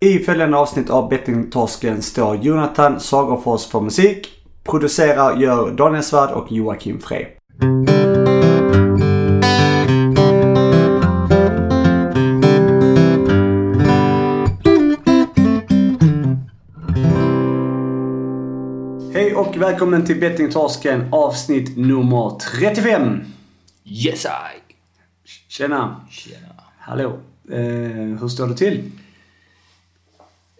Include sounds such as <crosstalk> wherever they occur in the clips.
I följande avsnitt av Bettingtorsken står Jonathan Sagerfors för musik. Producerar gör Daniel Svärd och Joakim Frey. Hej och välkommen till Bettingtorsken avsnitt nummer 35. Yes I! Tjena! Tjena. Hallå! Eh, hur står det till?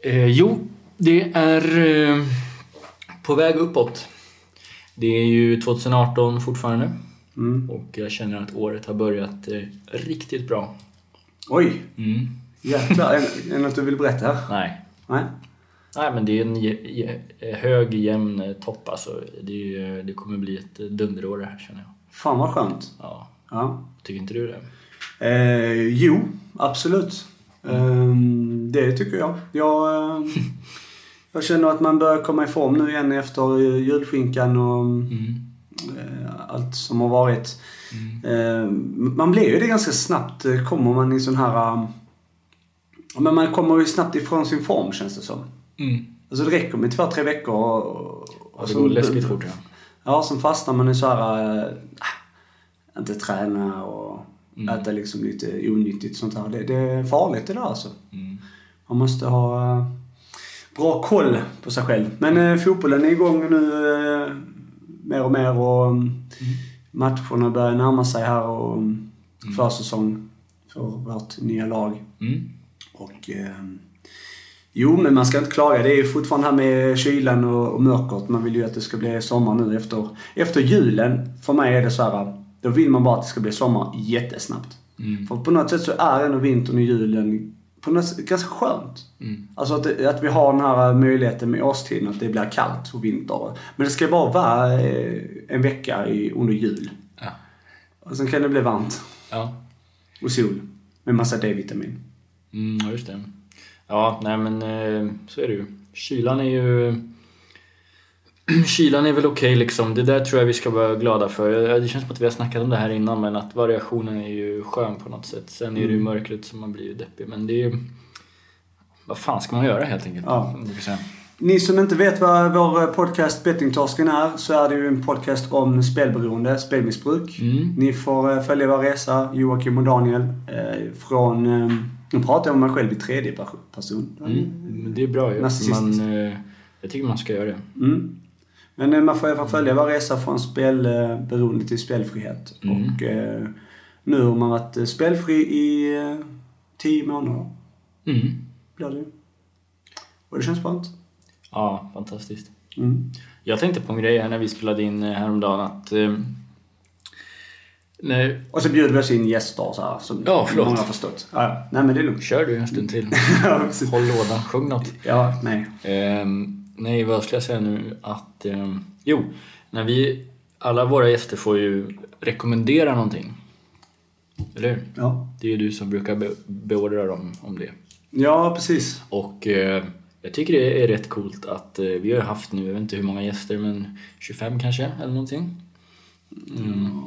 Eh, jo, det är eh, på väg uppåt. Det är ju 2018 fortfarande. Mm. Och jag känner att året har börjat eh, riktigt bra. Oj! Mm. Jäklar, är är det något du vill berätta? Nej. Nej? Nej, men det är en je- je- hög, jämn eh, topp alltså. Det, är, ju- det kommer bli ett eh, dunderår det här känner jag. Fan vad skönt. Ja. Ja. Tycker inte du det? Eh, jo, absolut. Eh, det tycker jag. Jag, eh, <laughs> jag känner att man börjar komma i form nu igen efter eh, julskinkan och Mm. eh, allt som har varit. Mm. Eh, man blir ju det ganska snabbt. eh, Kommer man i sån här... eh, men man kommer ju snabbt ifrån sin form känns det som. Mm. Alltså det räcker med två, tre veckor och... och Ja, det går läskigt fort ja. Ja, sen fastnar man i så här... Äh, inte träna och Mm. äta liksom lite onyttigt sånt här. Det, det är farligt det där alltså. Mm. Man måste ha äh, bra koll på sig själv. Men äh, fotbollen är igång nu äh, mer och mer och mm. matcherna börjar närma sig här och mm. försäsong för vårt nya lag. Mm. Och... Eh, jo, men man ska inte klaga. Det är fortfarande här med kylan och, och mörkret. Man vill ju att det ska bli sommar nu efter, efter julen. För mig är det så här, då vill man bara att det ska bli sommar jättesnabbt. Mm. För på något sätt så är ändå vintern och julen på något sätt ganska skönt. Mm. Alltså att, det, att vi har den här möjligheten med årstiden, att det blir kallt och vinter. Men det ska bara vara eh, en vecka i, under jul. Ja. Och sen kan det bli varmt Ja. och sol med massa D-vitamin. Mm, just det. Ja, nej men eh, så är det ju. Kylan är ju... <clears throat> Kylan är väl okej liksom. Det där tror jag vi ska vara glada för. Det känns som att vi har snackat om det här innan men att variationen är ju skön på något sätt. Sen är det ju mörkret som man blir ju deppig men det är ju... Vad fan ska man göra helt enkelt? Ja. Ni som inte vet vad vår podcast Bettingtorsken är så är det ju en podcast om spelberoende, spelmissbruk. Mm. Ni får eh, följa vår resa, Joakim och Daniel, eh, från... Eh, nu pratar jag om mig själv i tredje per- person. Mm. Men det är bra ju. Man, eh, jag tycker man ska göra det. Mm. Men eh, man får i alla fall följa vår resa från spelberoende till spelfrihet. Mm. Och eh, nu har man varit eh, spelfri i eh, tio månader. Mm. Blir det. Och det känns skönt. Ja, fantastiskt. Mm. Jag tänkte på en grej här när vi spelade in eh, häromdagen att... Eh, när, Och så bjuder vi oss in gäster så här, som Ja, förlåt. många har förstått. Ja. Nej men det är lugnt. Kör du en stund till. <laughs> Ja. Håll lådan, sjung något. Ja, nej. Ehm, nej, vad ska jag säga nu? Att, ehm, jo, när vi, alla våra gäster får ju rekommendera någonting. Eller hur? Ja. Det är ju du som brukar be, beordra dem om det. Ja, precis. Och eh, jag tycker det är rätt coolt att eh, vi har haft nu, jag vet inte hur många gäster, men 25 kanske eller någonting. Mm.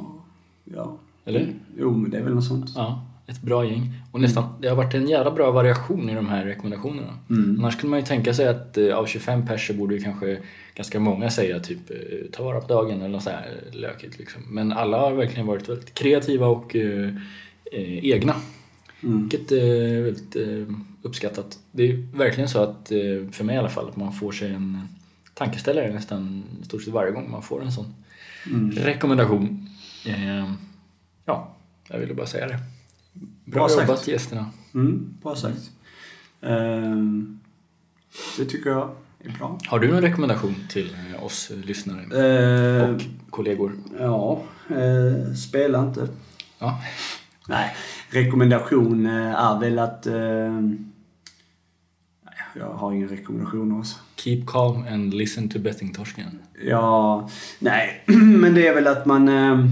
Ja. Eller? Jo, men det är väl något sånt. Ja, ett bra gäng. Och nästan, det har varit en jävla bra variation i de här rekommendationerna. Mm. Annars kunde man ju tänka sig att eh, av 25 pers så borde ju kanske ganska många säga typ eh, ta vara på dagen eller något så här lökigt liksom. Men alla har verkligen varit väldigt kreativa och eh, eh, egna. Mm. Vilket är väldigt uppskattat. Det är verkligen så att, för mig i alla fall, att man får sig en tankeställare nästan i stort sett varje gång man får en sån Mm. rekommendation. Ja, jag ville bara säga det. Bra, Bra sagt. jobbat gästerna. Mm, bra sagt. Ehm, det tycker jag är bra. Har du någon rekommendation till eh, oss eh, lyssnare Ehm, och kollegor? Ja, eh, spela inte. Ja. Nej, rekommendation eh, är väl att... Eh, jag har ingen rekommendation alltså. Keep calm and listen to bettingtorsken. Ja, nej, <clears throat> men det är väl att man eh,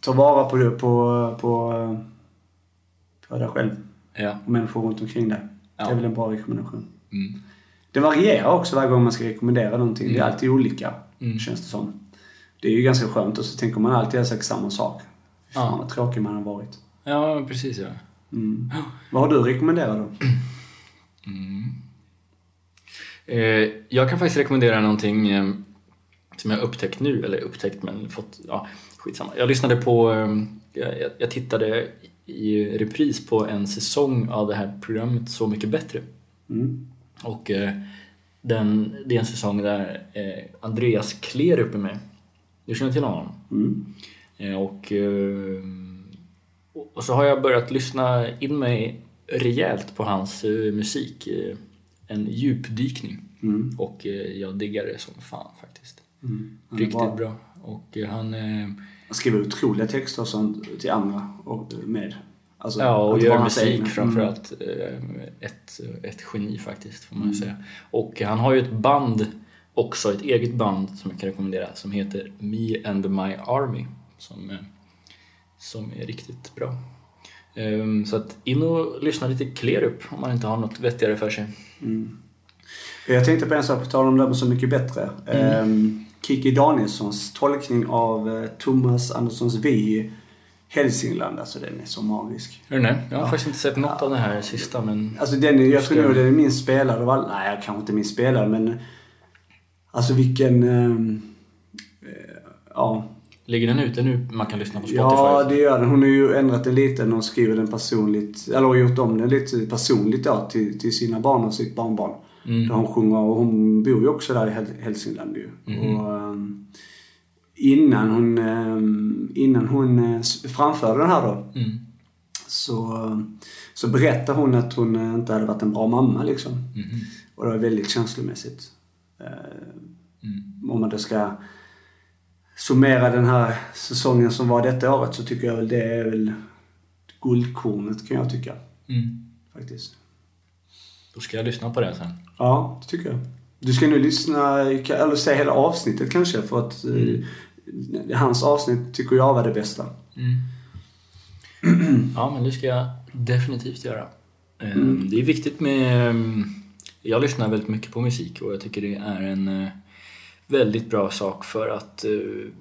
tar vara på på, på, på dig själv Ja. och människor runt omkring dig. Det Ja. är väl en bra rekommendation. Mm. Det varierar också varje gång man ska rekommendera någonting. Det är Mm. alltid olika, Mm. känns det som. Det är ju ganska skönt och så tänker man alltid exakt samma sak. Fy Fan Ja. vad tråkig man har varit. Ja, precis ja. Mm. Vad har du rekommenderat då? Mm. Eh, jag kan faktiskt rekommendera någonting eh, som jag upptäckt nu, eller upptäckt men fått, ja skitsamma. Jag lyssnade på, eh, jag, jag tittade i repris på en säsong av det här programmet Så mycket bättre. Mm. Och eh, den, det är en säsong där eh, Andreas Klerup är med. Du känner till honom? Mm. Eh, och, eh, och så har jag börjat lyssna in mig rejält på hans eh, musik. Eh, en djupdykning. Mm. Och jag diggar det som fan faktiskt. Mm. Riktigt bra. Och han... Han skriver otroliga texter och sånt till andra och med. Alltså, Ja, och gör musik egna. framförallt. Eh, Ett, ett geni faktiskt, får man ju Mm. säga. Och han har ju ett band också, ett eget band som jag kan rekommendera som heter Me and My Army. Som, eh, som är riktigt bra. Ehm, Så att in och lyssna lite Klerup om man inte har något vettigare för sig. Mm. Jag tänkte på en sak, på tal om det med Så mycket bättre. Ehm, Kiki Danielssons tolkning av eh, Thomas Anderssons i Hälsingland, alltså den är så magisk. Är det nej? Jag har faktiskt inte sett något av det här sista men... Alltså den är, jag tror nog den är minst spelad av alla. Nej, jag kanske inte minst spelad men... Alltså vilken... eh, ja. Ligger den ute nu? Man kan lyssna på Spotify? Ja, det gör den. Hon har ju ändrat den lite när hon skriver den personligt. Eller har gjort om den lite personligt då till, till sina barn och sitt barnbarn. Mm. Där hon sjunger och hon bor ju också där i Häl- Hälsingland ju. Mhm. Och, ehm, innan hon, ehm, innan hon eh, framförde den här då Mm. så, så berättade hon att hon eh, inte hade varit en bra mamma liksom. Mhm. Och det var väldigt känslomässigt. Eh, Mm. om man då ska summera den här säsongen som var detta året så tycker jag väl det är väl guldkornet kan jag tycka. Mm. Faktiskt. Då ska jag lyssna på det sen. Ja, det tycker jag. Du ska nu lyssna, eller se hela avsnittet kanske för att eh, hans avsnitt tycker jag var det bästa. Mm. <clears throat> ja, men det ska jag definitivt göra. Eh, Mm. Det är viktigt med... eh, Jag lyssnar väldigt mycket på musik och jag tycker det är en eh, väldigt bra sak för att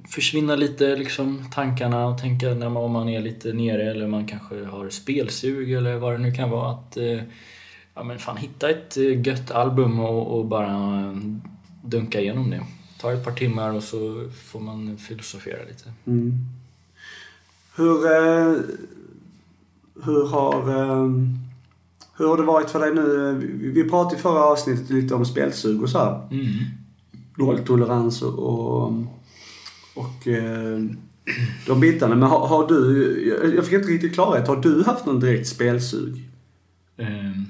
försvinna lite liksom tankarna och tänka när man, om man är lite nere eller man kanske har spelsug eller vad det nu kan vara. Att ja, men fan, hitta ett eh, gött album och, och bara eh, dunka igenom det. Ta ett par timmar och så får man filosofera lite. Mm. Hur, eh, hur har eh, hur har det varit för dig nu? Vi- pratade i förra avsnittet lite om spelsug och så här. Mm. Nolltolerans och, och, och eh, de bitarna. Men har, har du, jag- fick inte riktigt klarhet. Har du haft någon direkt spelsug? Ehm.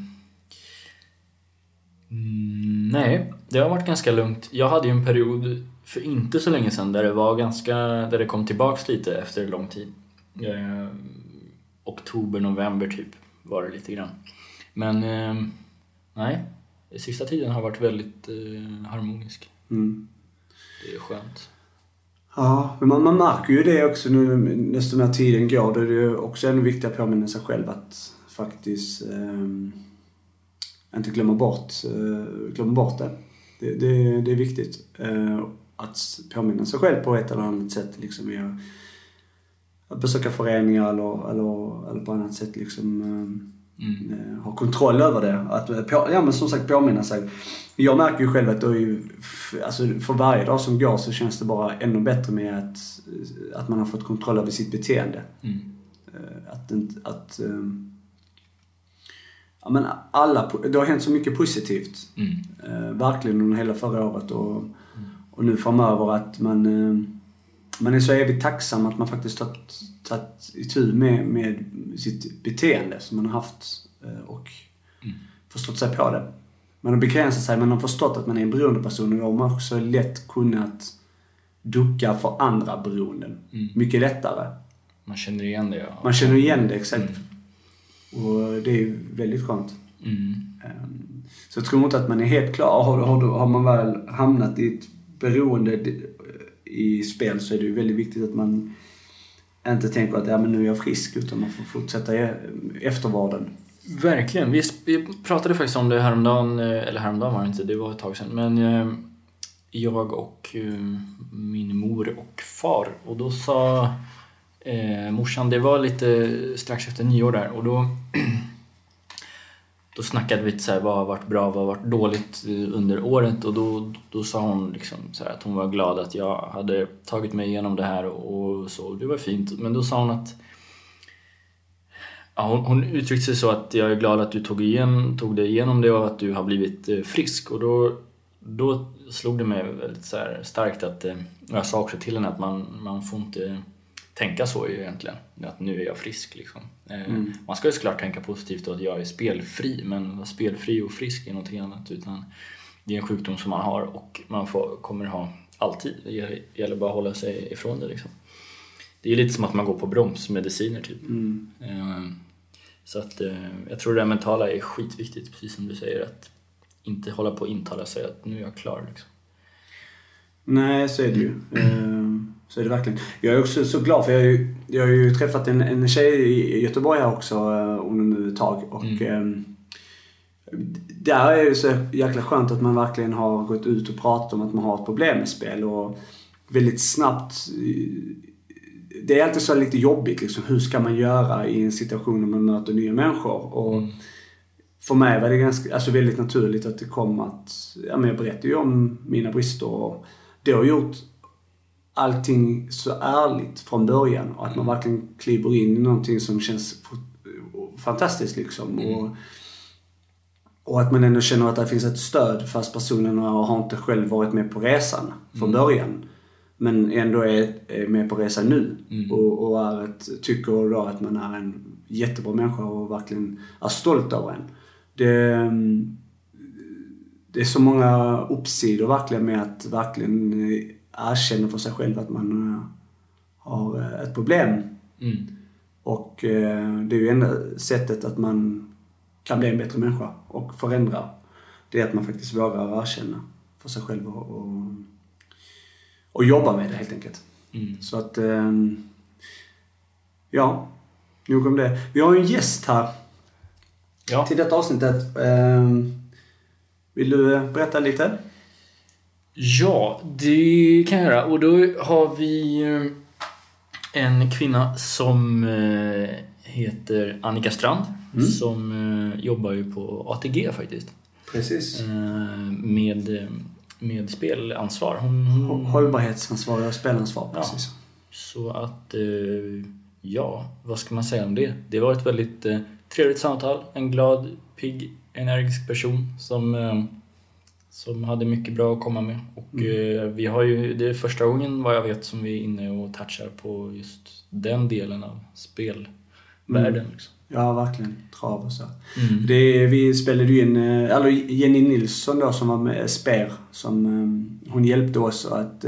Nej, det har varit ganska lugnt. Jag hade ju en period för inte så länge sedan där det var ganska, där det kom tillbaks lite efter lång tid. Ehm, oktober, november typ var det lite grann. Men ehm, nej, sista tiden har varit väldigt eh, harmonisk. Mm. Det är skönt. Ja, men man, man märker ju det också nu desto mer tiden går. Då är det ju också ännu viktigare att påminna sig själv att faktiskt ehm, inte glömma bort, eh, glömma bort det. Det, det. det är viktigt. Eh, att påminna sig själv på ett eller annat sätt. Liksom, att- att besöka föreningar eller, eller, eller på annat sätt liksom, ehm, Mm. eh, ha kontroll över det. Att, eh, på, ja men som sagt påminna sig. Jag märker ju själv att det är ju, alltså, för varje dag som går så känns det bara ännu bättre med att, att man har fått kontroll över sitt beteende. Mm. Eh, Att, att ehm, ja, men alla, det har hänt så mycket positivt. Mm. Eh, verkligen under hela förra året och, och nu framöver att man, eh, man är så evigt tacksam att man faktiskt tagit, tagit itu med, med sitt beteende som man har haft eh, och Mm. förstått sig på det. Man har begränsat sig, man har förstått att man är en beroendeperson och då har man också lätt kunnat ducka för andra beroenden. Mm. Mycket lättare. Man känner igen det. Ja. Man känner igen det exakt. Mm. Och det är väldigt skönt. Mm. Ehm, Så jag tror inte att man är helt klar. Har, har, har man väl hamnat i ett beroende di- i spel så är det ju väldigt viktigt att man inte tänker att ja, men nu är jag frisk utan man får fortsätta i eftervården. Verkligen. Vi, pratade faktiskt om det häromdagen, eh, eller häromdagen var det inte, det var ett tag sedan. Men eh, jag och eh, min mor och far. Och då sa eh, morsan, det var lite strax efter nyår där och då <clears throat> då snackade vi så här, vad har varit bra, vad har varit dåligt eh, under året och då, då sa hon liksom så här, att hon var glad att jag hade tagit mig igenom det här och så. Det var fint. Men då sa hon att Ja, hon, hon uttryckte sig så att jag är glad att du tog, igen, tog dig igenom det och att du har blivit eh, frisk. Och då, då slog det mig väldigt så här starkt att, och jag sa också till henne att man, man får inte tänka så egentligen, att nu är jag frisk. Liksom. Eh, Mm. Man ska ju såklart tänka positivt och att jag är spelfri, men spelfri och frisk är någonting annat. Utan det är en sjukdom som man har och man får, kommer ha alltid. Det gäller- bara att hålla sig ifrån det. Liksom. Det är lite som att man går på bromsmediciner typ. Mm. Eh, Så att eh, jag tror det mentala är skitviktigt, precis som du säger. Att inte hålla på och intala sig att nu är jag klar. Liksom. Nej, så är det ju. <clears throat> Så är det verkligen. Jag är också så glad för jag har ju, jag har ju träffat en, en tjej i Göteborg här också eh, under nu ett tag. Och mm. där är det så jäkla skönt att man verkligen har gått ut och pratat om att man har ett problem med spel. Och väldigt snabbt eh, det är alltid så lite jobbigt liksom. Hur ska man göra i en situation när man möter nya människor? Och för mig var det ganska, alltså väldigt naturligt att det kom att, ja men jag berättade ju om mina brister och det har gjort allting så ärligt från början och att man verkligen kliver in i någonting som känns fantastiskt liksom. Och, och att man ändå känner att det finns ett stöd fast personen har inte själv varit med på resan från början. Men ändå är, är med på resan nu. Och, och är ett, tycker då att man är en jättebra människa och verkligen är stolt över en. Det, mm, det är så många uppsidor verkligen med att verkligen erkänna för sig själv att man eh, har eh, ett problem. Mm. Och eh, det är ju enda sättet att man kan bli en bättre människa och förändra. Det är att man faktiskt vågar erkänna för sig själv och, och, och jobba med det helt enkelt. Mm. Så att, eh, ja, nog om det. Vi har ju en gäst här Ja. till detta avsnittet. Eh, vill du berätta lite? Ja, det kan jag göra. Och då har vi eh, en kvinna som eh, heter Annika Strand. Som eh, jobbar ju på ATG faktiskt. Precis. Med, med spelansvar. Hon, hon, Hållbarhetsansvarig och spelansvar, Ja. precis. Så att, ja, vad ska man säga om det? Det var ett väldigt trevligt samtal. En glad, pigg, energisk person som, som hade mycket bra att komma med. Och eh, vi har ju, det är första gången vad jag vet som vi är inne och touchar på just den delen av spelvärlden. Liksom. Ja, verkligen. Trav och så. Mm. Det, vi spelade ju in, eh, eller Jenny Nilsson då som var med Sper, som eh, hon hjälpte oss att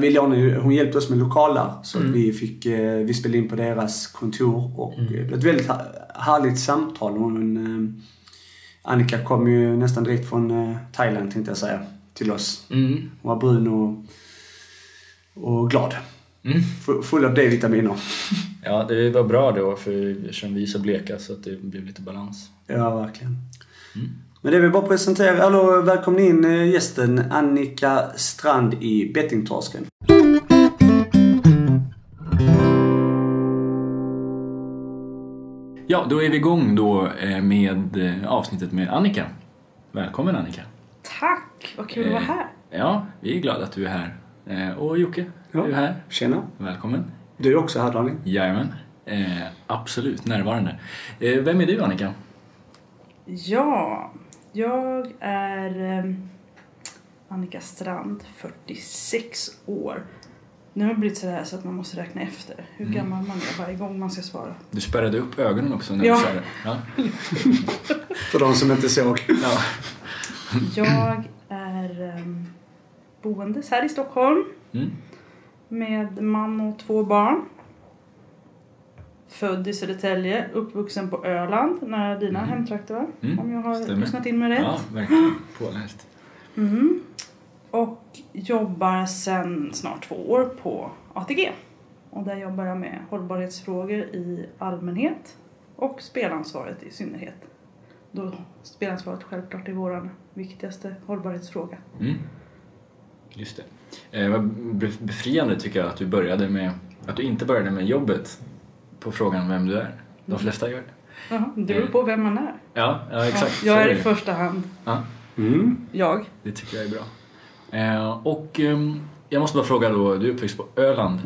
vi lånade, hon hjälpte oss med lokaler så att vi fick, vi spelade in på deras kontor och det var ett väldigt härligt samtal. Hon, Annika kom ju nästan direkt från eh, Thailand tänkte jag säga, till oss. Mm. Hon var brun och, och glad. Mm. Fu- Full av D-vitaminer. <laughs> Ja, det var bra då för eftersom vi är så bleka så att det blev lite balans. Ja, verkligen. Men det vill bara presentera, eller välkomna in eh, gästen Annika Strand i Bettingtorsken. Ja, då är vi igång då eh, med eh, avsnittet med Annika. Välkommen Annika. Tack, vad kul att vara Eh, här. Ja, vi är glada att du är här. Och Jocke, Ja. du är här. Tjena. Välkommen. Du är också här Daniel. Jajamän. Absolut närvarande. Vem är du Annika? Ja, jag är Annika Strand, 46 år. Nu har det blivit sådär så att man måste räkna efter hur Mm. gammal man är varje gång man ska svara. Du spärrade upp ögonen också när Ja. du sa det. Ja. <laughs> För de som inte såg. ja. Jag är eh, boendes här i Stockholm Mm. med man och två barn. Född i Södertälje, uppvuxen på Öland, nära dina hemtrakter va? Mm, Om jag har stämmer. lyssnat in mig rätt. ja, verkligen. Påläst. Mm. Och jobbar sedan snart två år på ATG. Och där jobbar jag med hållbarhetsfrågor i allmänhet och spelansvaret i synnerhet. Då spelansvaret självklart är vår viktigaste hållbarhetsfråga. Mm. Just det. Eh, vad be- befriande tycker jag att du började med, att du inte började med jobbet på frågan vem du är. De flesta gör det. Jaha, det beror på vem man är. Ja, ja exakt. Ja, jag är det i första hand Ja, Mm. jag. det tycker jag är bra. Eh, och ehm, jag måste bara fråga då, du är uppväxt på Öland.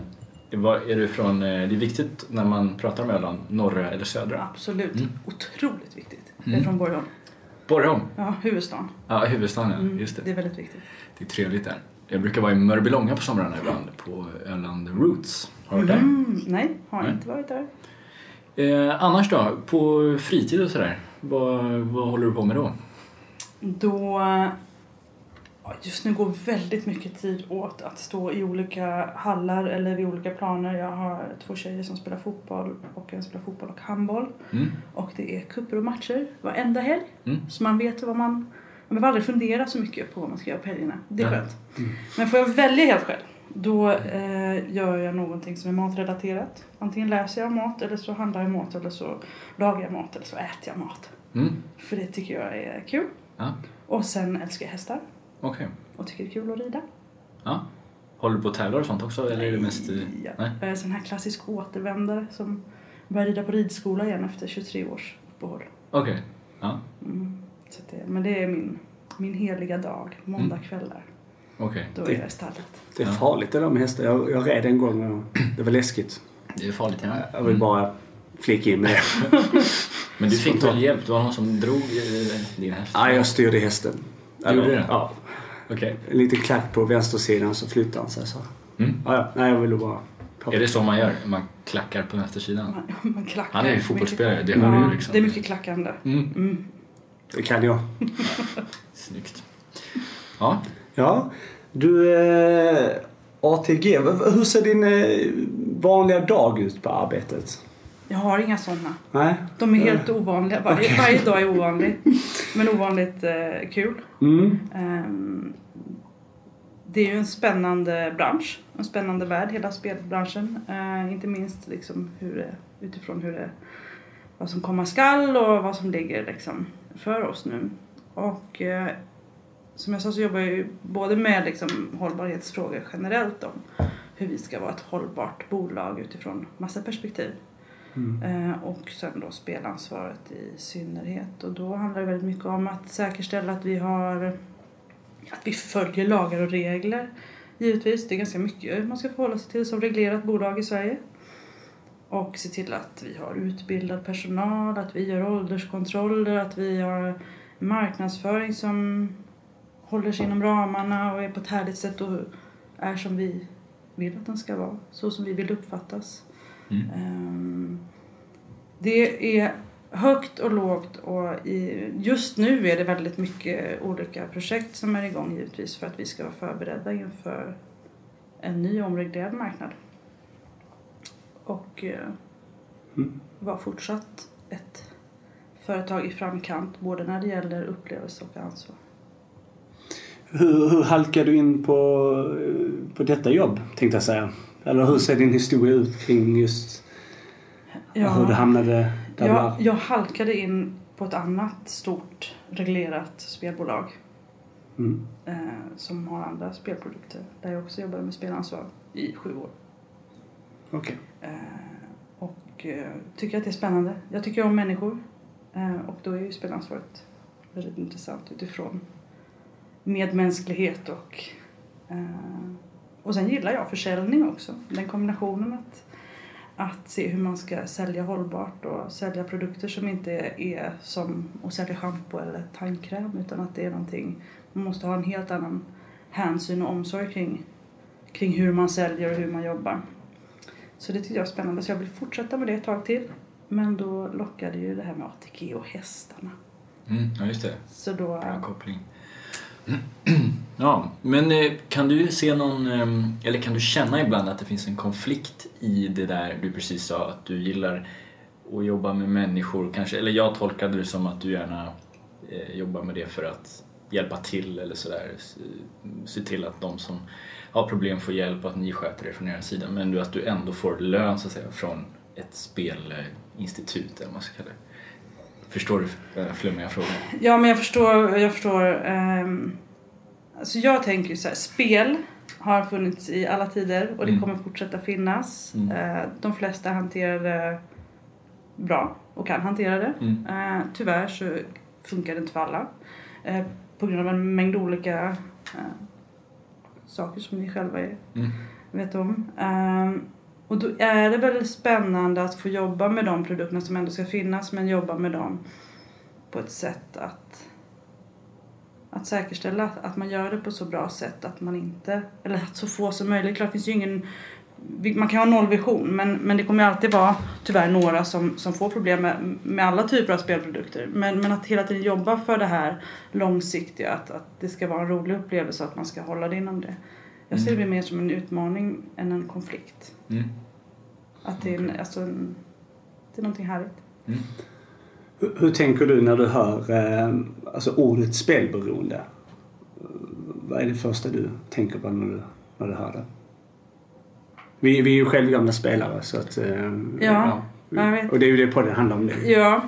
Var är du från, eh, det är viktigt när man pratar om Öland, norra eller södra? Absolut. Mm. Otroligt viktigt. Jag är Mm. från Borgholm. Borgholm? Ja, huvudstaden. Ja, huvudstaden ja. Mm, Just det. Det är väldigt viktigt. Det är trevligt där. Jag brukar vara i Mörbylånga på somrarna ibland, på Öland Roots. Har du varit där? Mm, nej, har Nej. inte varit där. Eh, annars då, på fritid och sådär, vad, vad håller du på med då? Då... Just nu går väldigt mycket tid åt att stå i olika hallar eller vid olika planer. Jag har två tjejer som spelar fotboll och en spelar fotboll och handboll. Mm. Och det är kupper och matcher varenda helg. Mm. Så man vet vad man... Man behöver aldrig fundera så mycket på vad man ska göra på helgerna. Det är skönt. Men får jag välja helt själv, då eh, gör jag någonting som är matrelaterat. Antingen läser jag mat, eller så handlar jag mat, eller så lagar jag mat, eller så äter jag mat. Mm. För det tycker jag är kul. Ja, Och sen älskar jag hästar okej. och tycker det är kul att rida. Ja. Håller du på och tävlar och sånt också eller är det mest... Ja. Nej. Jag är en sån här klassisk återvändare som börjar rida på ridskola igen efter 23 års uppehåll. Okej. Ja, Mm. Så det, men det är min, min heliga dag, måndagkvällar. okej. Då är jag i stallet. Det är farligt det där med hästar. Jag, jag red en gång och det var läskigt. Det är farligt ja. Jag vill bara flika in med det. <laughs> Men du fick väl hjälp? Det var någon som drog eh, din häst? Ja, jag styrde hästen. Du gjorde det? Ja. Okej. En liten klack på vänstersidan så flyttade han sig så. Mm. Ja, ja. Nej, jag ville bara... Är det så man gör? Man klackar på vänstersidan? Man, man klackar. Han är ju fotbollsspelare, det Ja, hör ju liksom. det är mycket klackande. Mm. Mm. Det kan jag. <laughs> Snyggt. Ja. Ja. Du, eh, ATG. Hur ser din eh, vanliga dag ut på arbetet? Jag har inga sådana. Nej? De är helt ovanliga. Varje, varje dag är ovanlig. <laughs> Men ovanligt eh, kul. Mm. Ehm, det är ju en spännande bransch. En spännande värld, hela spelbranschen. Eh, inte minst liksom hur det, utifrån hur det, vad som komma skall och vad som ligger liksom för oss nu. Och eh, som jag sa så jobbar jag ju både med liksom hållbarhetsfrågor generellt om hur vi ska vara ett hållbart bolag utifrån massa perspektiv. Mm. Eh, och sen då spelansvaret i synnerhet. Och då handlar det väldigt mycket om att säkerställa att vi har att vi följer lagar och regler. Givetvis, det är ganska mycket man ska förhålla sig till som reglerat bolag i Sverige. Och se till att vi har utbildad personal, att vi gör ålderskontroller, att vi har marknadsföring som håller sig inom ramarna och är på ett härligt sätt och är som vi vill att den ska vara. Så som vi vill uppfattas. Mm. Ehm, Det är högt och lågt och i, just nu är det väldigt mycket olika projekt som är igång givetvis för att vi ska vara förberedda inför en ny omreglerad marknad. Och eh, Mm. vara fortsatt ett företag i framkant både när det gäller upplevelse och ansvar. Hur, hur halkade du in på, eh, på detta jobb, tänkte jag säga? Eller hur ser din historia ut kring just hur du hamnade där jag, är? jag halkade in på ett annat stort reglerat spelbolag Mm. eh, som har andra spelprodukter där jag också jobbade med spelansvar i sju år. Okej. Eh, och eh, tycker att det är spännande. Jag tycker om människor eh, och då är ju spelansvaret väldigt intressant utifrån medmänsklighet och eh, och sen gillar jag försäljning också. Den kombinationen att, att se hur man ska sälja hållbart och sälja produkter som inte är som att sälja schampo eller tandkräm utan att det är någonting man måste ha en helt annan hänsyn och omsorg kring, kring hur man säljer och hur man jobbar. Så det tyckte jag var spännande så jag vill fortsätta med det ett tag till. Men då lockade ju det här med ATG och hästarna. Mm, ja, just det. Så då... Bra koppling. Ja, men eh, kan du se någon, eh, eller kan du känna ibland att det finns en konflikt i det där du precis sa att du gillar att jobba med människor kanske, eller jag tolkade det som att du gärna eh, jobbar med det för att hjälpa till eller sådär. Se- till att de som har problem får hjälp och att ni sköter det från er sida men att du ändå får lön så att säga från ett spelinstitut eller vad man ska kalla det. Förstår du den flummiga frågan? Ja, men jag förstår. Jag förstår ehm, alltså jag tänker ju så här, spel har funnits i alla tider och det Mm. kommer fortsätta finnas. Mm. Eh, de flesta hanterar det bra. och kan hantera det. Mm. Eh, tyvärr så funkar det inte för alla. Eh, på grund av en mängd olika eh, saker som ni själva är, Mm. vet om. Och då är det väl spännande att få jobba med de produkterna som ändå ska finnas men jobba med dem på ett sätt att att säkerställa att, man gör det på så bra sätt att man inte, eller att så få som möjligt. Klart finns ju ingen, man kan ha nollvision men, men det kommer ju alltid vara tyvärr några som, som får problem med, med alla typer av spelprodukter. Men, men att hela tiden jobba för det här långsiktiga, att, att det ska vara en rolig upplevelse och att man ska hålla det inom det. Jag ser det mer som en utmaning än en konflikt. Mm. Att det är, en, alltså en, det är någonting härligt. Mm. Hur, hur tänker du när du hör eh, alltså ordet spelberoende? Vad är det första du tänker på när du, när du hör det? Vi, vi är ju själv gamla spelare så att... Eh, Ja, jag vet. Och det är ju det podden handlar om nu. Ja.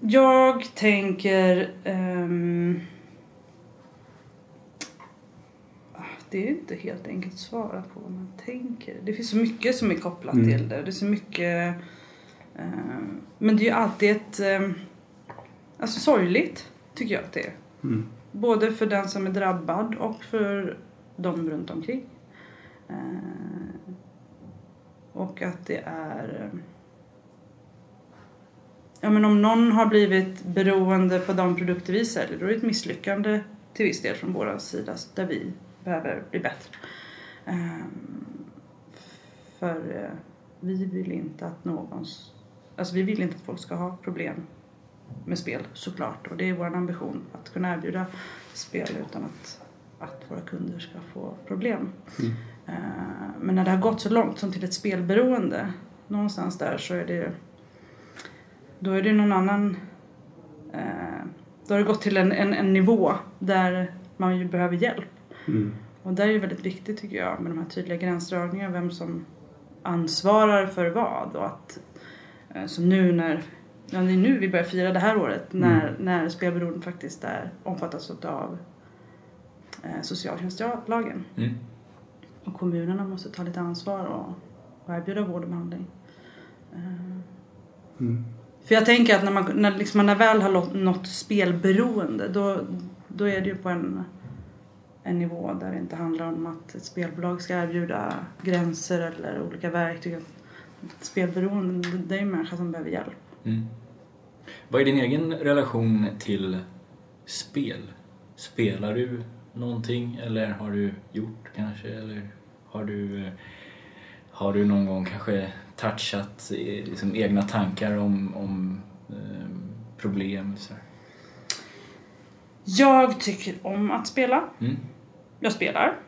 Jag tänker... ehm, ah, det är inte helt enkelt att svara på vad man tänker. Det finns så mycket som är kopplat Mm. till det. Det är så mycket... ehm, men det är ju alltid ett... Um, alltså sorgligt, tycker jag att det är. Mm. Både för den som är drabbad och för de runt omkring. Eh, och att det är... eh, Ja men om någon har blivit beroende på de produkter vi säljer då är det ett misslyckande till viss del från vår sida där vi behöver bli bättre. Eh, för eh, vi vill inte att någons... Alltså vi vill inte att folk ska ha problem med spel såklart och det är vår ambition att kunna erbjuda spel utan att, att våra kunder ska få problem. Mm. Eh, Men när det har gått så långt som till ett spelberoende, någonstans där så är det då är det någon annan eh, då har det gått till en, en, en nivå där man ju behöver hjälp. Mm. Och där är det väldigt viktigt tycker jag med de här tydliga gränsdragningarna, vem som ansvarar för vad och att eh, som nu när Ja, det är nu vi börjar fira det här året när, när spelberoende faktiskt är omfattas av eh, socialtjänstlagen. Mm. Och kommunerna måste ta lite ansvar och, och erbjuda vård och behandling. Eh, Mm. För jag tänker att när man, när liksom man väl har nått spelberoende då, då är det ju på en, en nivå där det inte handlar om att ett spelbolag ska erbjuda gränser eller olika verktyg. Spelberoende, det- är en människa som behöver hjälp. Mm. Vad är din egen relation till spel? Spelar du någonting eller har du gjort kanske? Eller har du, har du någon gång kanske touchat eh, liksom, egna tankar om, om eh, problem? Så här? Jag tycker om att spela. Mm. Jag spelar.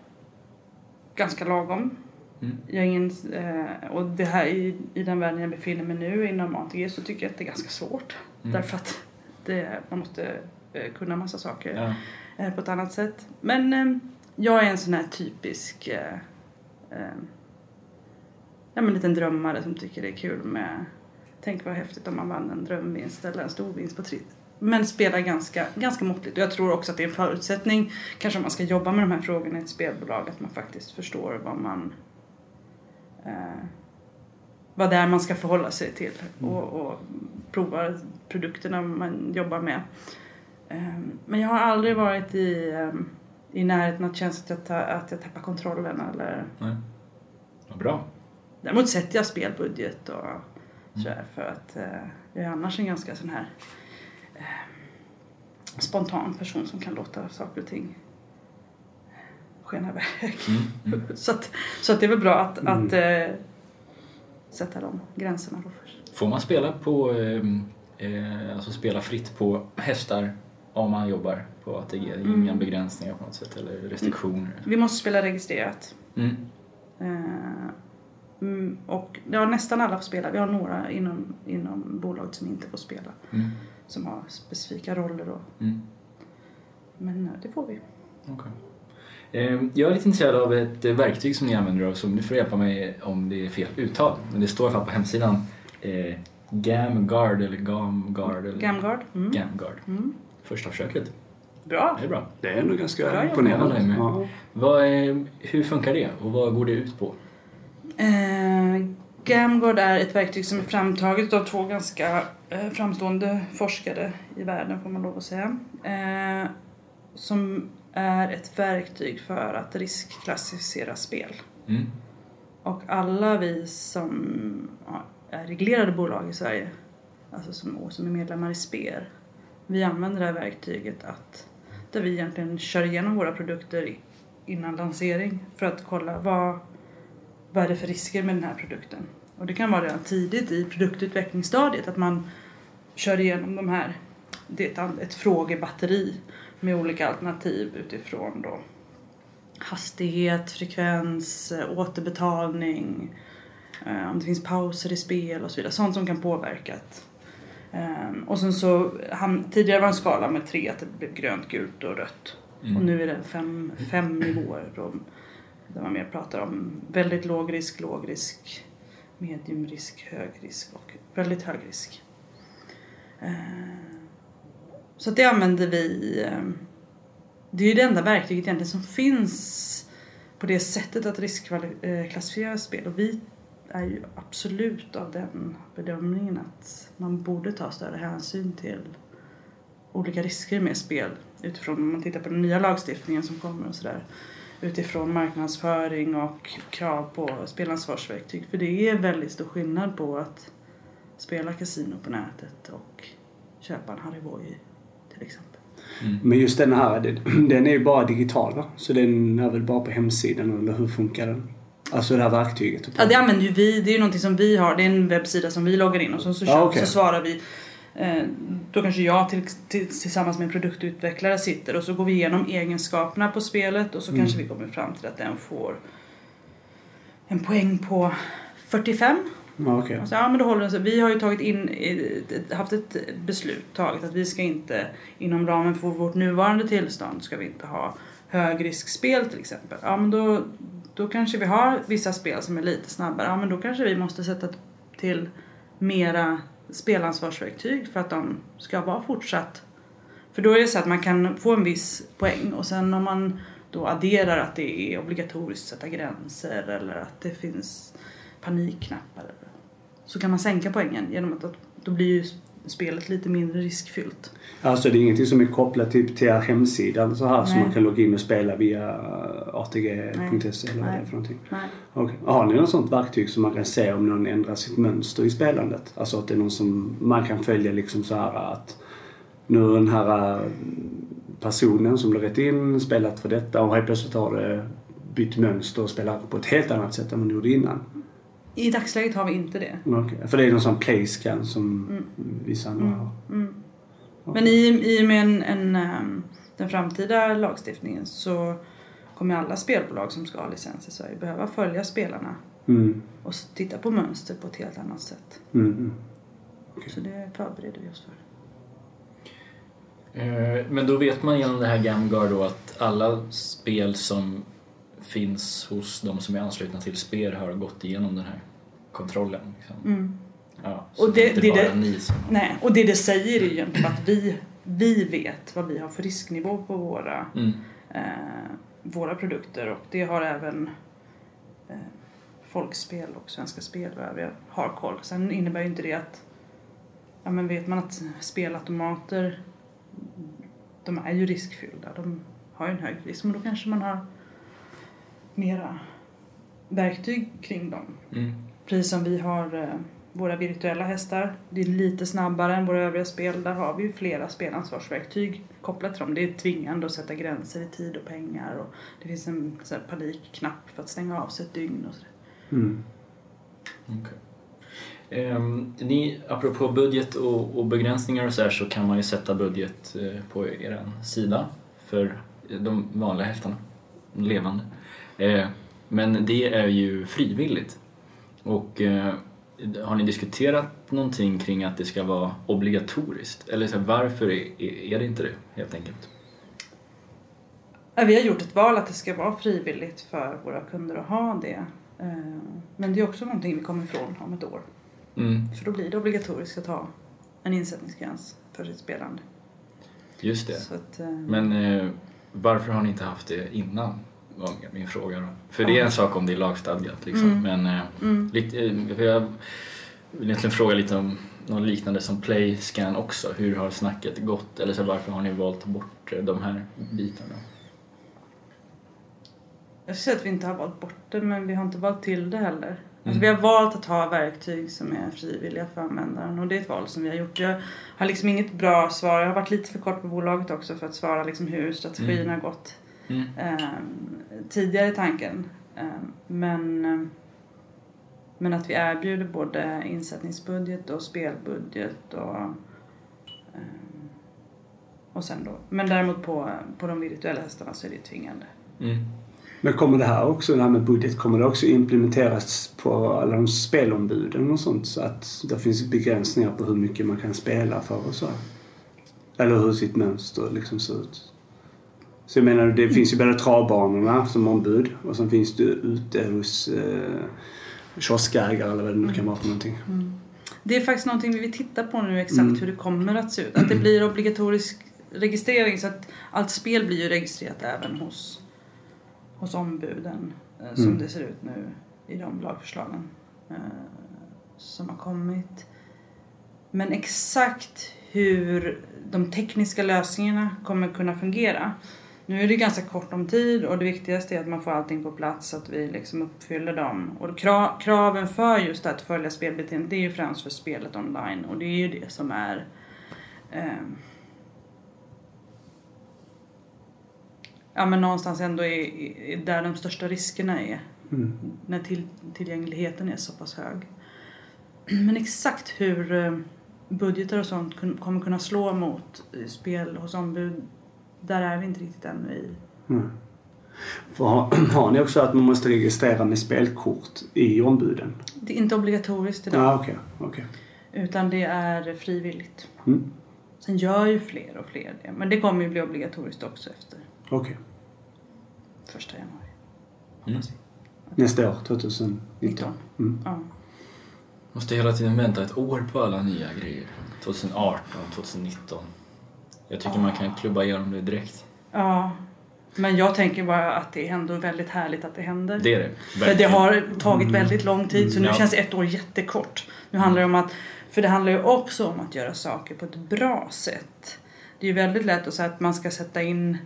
Ganska lagom. Mm. Jag ingen, eh, och det här i, i den världen jag befinner mig nu inom ATG så tycker jag att det är ganska svårt. Mm. Därför att det, man måste eh, kunna massa saker Ja. eh, på ett annat sätt. Men eh, jag är en sån här typisk eh, eh, ja, men liten drömmare som tycker det är kul med Tänk vad häftigt om man vann en drömvinst eller en stor vinst på. Men spelar ganska, ganska måttligt. Och jag tror också att det är en förutsättning, kanske om man ska jobba med de här frågorna i ett spelbolag, att man faktiskt förstår vad man eh, vad det är man ska förhålla sig till och, och prova produkterna man jobbar med. Eh, men jag har aldrig varit i, eh, i närheten att känna att jag, ta, att jag tappar kontrollen eller Nej. Vad bra. Däremot sätter jag spelbudget och sådär för att eh, jag är annars en ganska sån här spontan person som kan låta saker och ting skena iväg. Mm. Mm. <laughs> så, att, så att det är väl bra att, Mm. att eh, sätta de gränserna då först. Får man spela på, eh, eh, alltså spela fritt på hästar om man jobbar på ATG? Inga Mm. begränsningar på något sätt eller restriktioner? Vi måste spela registrerat. Mm. Eh, mm, och ja, nästan alla får spela. Vi har några inom, inom bolaget som inte får spela. Mm. Som har specifika roller och, Mm. men eh, det får vi. Okej. Eh, Jag är lite intresserad av ett eh, verktyg som ni använder och som du får hjälpa mig om det är fel uttal. Men det står i alla fall på hemsidan eh, Gamguard eller Gamguard eller Gamgard. Mm. Gamguard. Mm. Första försöket. Bra. Det är bra. Det är ändå ganska Bra imponerande. Ja. Vad, är- hur funkar det och vad går det ut på? Eh, Gamgard är ett verktyg som är framtaget av två ganska eh, framstående forskare i världen får man lov att säga. Eh, som är ett verktyg för att riskklassificera spel. Mm. Och alla vi som ja, är reglerade bolag i Sverige, alltså som, som är medlemmar i SPER, vi använder det här verktyget att, där vi egentligen kör igenom våra produkter innan lansering för att kolla vad, vad är det för risker med den här produkten. Och det kan vara redan tidigt i produktutvecklingsstadiet att man kör igenom de här, det är ett, ett frågebatteri med olika alternativ utifrån då hastighet, frekvens, eh, återbetalning, eh, om det finns pauser i spel och så vidare. Sånt som kan påverka. Ehm, Och sen så, tidigare var en skala med tre, att det blev grönt, gult och rött. Mm. Och nu är det fem, fem nivåer då, där man mer pratar om väldigt låg risk, låg risk, medium risk, hög risk och väldigt hög risk. Eh, så det använder vi. Eh, det är ju det enda verktyget egentligen som finns på det sättet att riskklassifiera spel. Och vi är ju absolut av den bedömningen att man borde ta större hänsyn till olika risker med spel utifrån om man tittar på den nya lagstiftningen som kommer och sådär. Utifrån marknadsföring och krav på spelansvarsverktyg. För det är väldigt stor skillnad på att spela kasino på nätet och köpa en Harry Boy till exempel. Men just den här, den- den är ju bara digital va? Så den är väl bara på hemsidan eller hur funkar den? Alltså det här verktyget. Ja, det använder ju vi. Det är ju någonting som vi har. Det är en webbsida som vi loggar in och så, så, Ja, okej. så svarar vi. Eh, då kanske jag till, till, tillsammans med en produktutvecklare sitter och så går vi igenom egenskaperna på spelet och så Mm. kanske vi kommer fram till att den får en poäng på 45. Ja, okej. Alltså, ja, men då håller den sig. Vi har ju tagit in, eh, haft ett beslut taget att vi ska inte inom ramen för vårt nuvarande tillstånd ska vi inte ha högriskspel till exempel. Ja, men då, då kanske vi har vissa spel som är lite snabbare. Ja, men då kanske vi måste sätta till mera spelansvarsverktyg för att de ska vara fortsatt. För då är det så att man kan få en viss poäng och sen om man då adderar att det är obligatoriskt att sätta gränser eller att det finns panikknappar så kan man sänka poängen genom att då blir ju spelet lite mindre riskfyllt. Alltså det är ingenting som är kopplat typ till er hemsida så här som Nej. man kan logga in och spela via atg.se eller vad det är för någonting? Nej. Okej. Har ni något sånt verktyg som man kan se om någon ändrar sitt mönster i spelandet? Alltså att det är någon som man kan följa liksom så här att nu den här äh, personen som blev rätt in spelat för detta och helt plötsligt har det bytt mönster och spelar på ett helt annat sätt än man gjorde innan. I dagsläget har vi inte det. Okej. För det är någon sån playscan som vissa andra har. Mm. Men i, i och med en, en, ehm, den framtida lagstiftningen så kommer alla spelbolag som ska ha licens i Sverige behöva följa spelarna Mm. och titta på mönster på ett helt annat sätt. Mm. Mm. Så det förbereder vi oss för. Eh, Men då vet man genom det här Gamguard då att alla spel som finns hos de som är anslutna till SPER har gått igenom den här kontrollen. Liksom. Mm. Ja, så Och det, det- är inte bara det- ni som... Nej, och det det säger är ju egentligen att vi, vi vet vad vi har för risknivå på våra Mm. eh, våra produkter och det har även eh, Folkspel och Svenska Spel och övriga har koll. Sen innebär ju inte det att ja, men vet man att spelautomater de är ju riskfyllda. De har ju en hög risk men då kanske man har mera verktyg kring dem. Mm. Precis som vi har eh, våra virtuella hästar. Det är lite snabbare än våra övriga spel. Där har vi ju flera spelansvarsverktyg kopplat till dem. Det är tvingande att sätta gränser i tid och pengar. Och det finns en så här, panikknapp för att stänga av sig ett dygn och sådär. Mm. Okej. Ehm, ni, apropå budget och, och begränsningar och så här så kan man ju sätta budget eh, på er sida för de vanliga hästarna, de levande. Eh, men det är ju frivilligt. Och eh, har ni diskuterat någonting kring att det ska vara obligatoriskt? Eller så här, varför är, är det inte det helt enkelt? Vi har gjort ett val att det ska vara frivilligt för våra kunder att ha det. Eh, Men det är också någonting vi kommer ifrån om ett år. Mm, För då blir det obligatoriskt att ha en insättningsgräns för sitt spelande. just det. Att, Men varför har ni inte haft det innan? Var min fråga då. För det är en sak om det är lagstadgat liksom. Mm. Men eh, Mm. lite, eh, jag vill egentligen fråga lite om något liknande som Playscan också. Hur har snacket gått? Eller så varför har ni valt bort eh, de här bitarna? Jag säga att vi inte har valt bort det men vi har inte valt till det heller. Alltså, Mm. vi har valt att ha verktyg som är frivilliga för användaren och det är ett val som vi har gjort. Jag har liksom inget bra svar. Jag har varit lite för kort på bolaget också för att svara liksom hur strategin Mm. har gått Mm. eh, tidigare i tanken. Eh, men, eh, men att vi erbjuder både insättningsbudget och spelbudget och, eh, och sen då. Men däremot på, på de virtuella hästarna så är det tvingande. Mm. Men kommer det här också, det här med budget, kommer det också implementeras på alla de spelombuden och sånt så att det finns begränsningar på hur mycket man kan spela för och så? Eller hur sitt mönster liksom ser ut? Så jag menar, det finns ju både travbanorna som ombud och sen finns det ute hos eh, kioskägare eller vad det nu kan vara för någonting. Det är faktiskt någonting vi vill titta på nu exakt Mm. hur det kommer att se ut. Att det blir obligatorisk registrering så att allt spel blir ju registrerat även hos, hos ombuden eh, som Mm. det ser ut nu i de lagförslagen eh, som har kommit. Men exakt hur de tekniska lösningarna kommer kunna fungera. Nu är det ganska kort om tid och det viktigaste är att man får allting på plats så att vi liksom uppfyller dem. Och kra- kraven för just att följa spelbeteendet det är ju främst för spelet online och det är ju det som är ehm, ja men någonstans ändå är, är där de största riskerna är Mm. när till, tillgängligheten är så pass hög. Men exakt hur eh, budgetar och sånt kommer kunna slå mot eh, spel hos ombud, där är vi inte riktigt ännu i. Mm. För har, <clears throat> har ni också att man måste registrera med spelkort i ombuden? Det är inte obligatoriskt idag, Ja, okej. okej. utan det är frivilligt. Mm. Sen gör ju fler och fler det, men det kommer ju bli obligatoriskt också efter Okej. första januari. Mm. Nästa år, 2019. 19. Mm. Ja. Måste hela tiden vänta ett år på alla nya grejer. 2018, 2019. Jag tycker man kan klubba igenom det direkt. ja, men jag tänker bara att det är ändå väldigt härligt att det händer. Det är det. För det verkligen. har tagit väldigt lång tid så nu Ja. känns ett år jättekort. Nu handlar det om att, för det handlar ju också om att göra saker på ett bra sätt. Det är ju väldigt lätt att säga att man ska sätta in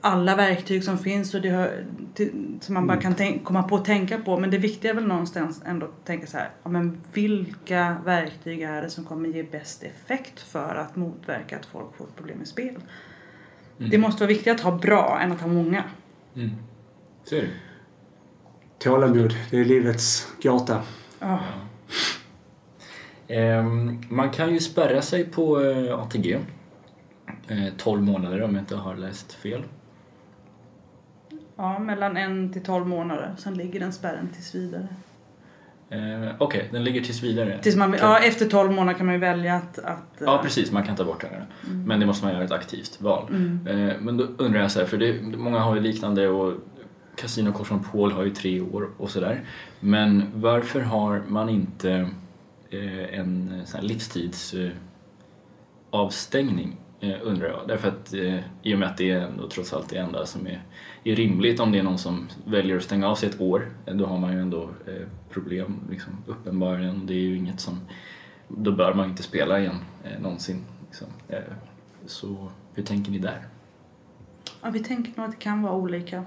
alla verktyg som finns och det hör, till, som man bara kan tänk, komma på att tänka på. Men det viktiga är väl någonstans ändå att tänka så här, ja, men vilka verktyg är det som kommer ge bäst effekt för att motverka att folk får problem med spel? Mm. Det måste vara viktigare att ha bra än att ha många. Mm. Så är det. Tålamod, det är livets gåta. Ja. Ehm, man kan ju spärra sig på eh, ATG. Eh, 12 månader om jag inte har läst fel. Ja, mellan en till 12 månader. Sen ligger den spärren tills vidare. Eh, Okej, den ligger tills vidare. Tills man, ja, efter 12 månader kan man ju välja att... att Ja, eh, precis. Man kan ta bort den. Men det måste man göra ett aktivt val. Mm. Eh, Men då undrar jag så här, för det, många har ju liknande och Casino Paul har ju tre år och sådär. Men varför har man inte eh, en sån livstidsavstängning? Eh, undrar jag. Därför att eh, i och med att det är ändå trots allt det enda som är, är rimligt om det är någon som väljer att stänga av sig ett år, eh, då har man ju ändå eh, problem liksom, uppenbarligen. Det är ju inget som, då bör man inte spela igen eh, någonsin. Liksom. Eh, så hur tänker ni där? Ja, vi tänker nog att det kan vara olika.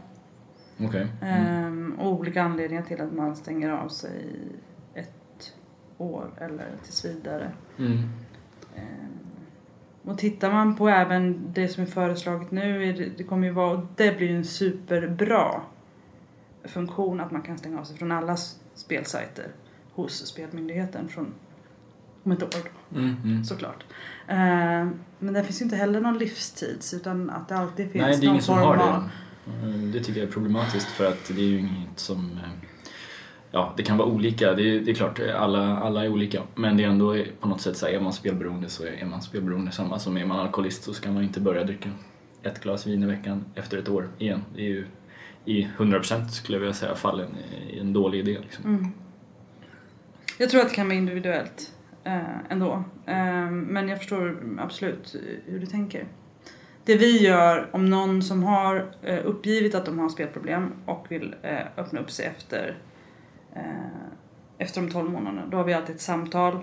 Mm. Ehm, och olika anledningar till att man stänger av sig ett år eller tills vidare. Mm. Och tittar man på även det som är föreslaget nu, det, kommer ju vara, det blir ju en superbra funktion att man kan stänga av sig från alla spelsajter hos Spelmyndigheten från om ett år då, Mm, mm. såklart. Ehm, men det finns ju inte heller någon livstids utan att det alltid finns Nej, det är någon ingen som form har av... det. Mm, Det tycker jag är problematiskt för att det är ju inget som... Ja, det kan vara olika. Det är, det är klart, alla, alla är olika. Men det är ändå på något sätt så här, är man spelberoende så är man spelberoende. Samma som är man alkoholist så ska man inte börja dricka ett glas vin i veckan efter ett år igen. Det är ju i 100% skulle jag vilja säga fallen i en dålig idé. Liksom. Mm. Jag tror att det kan vara individuellt eh, ändå. Eh, men jag förstår absolut hur du tänker. Det vi gör om någon som har eh, uppgivit att de har spelproblem och vill eh, öppna upp sig efter, efter de 12 månaderna, då har vi alltid ett samtal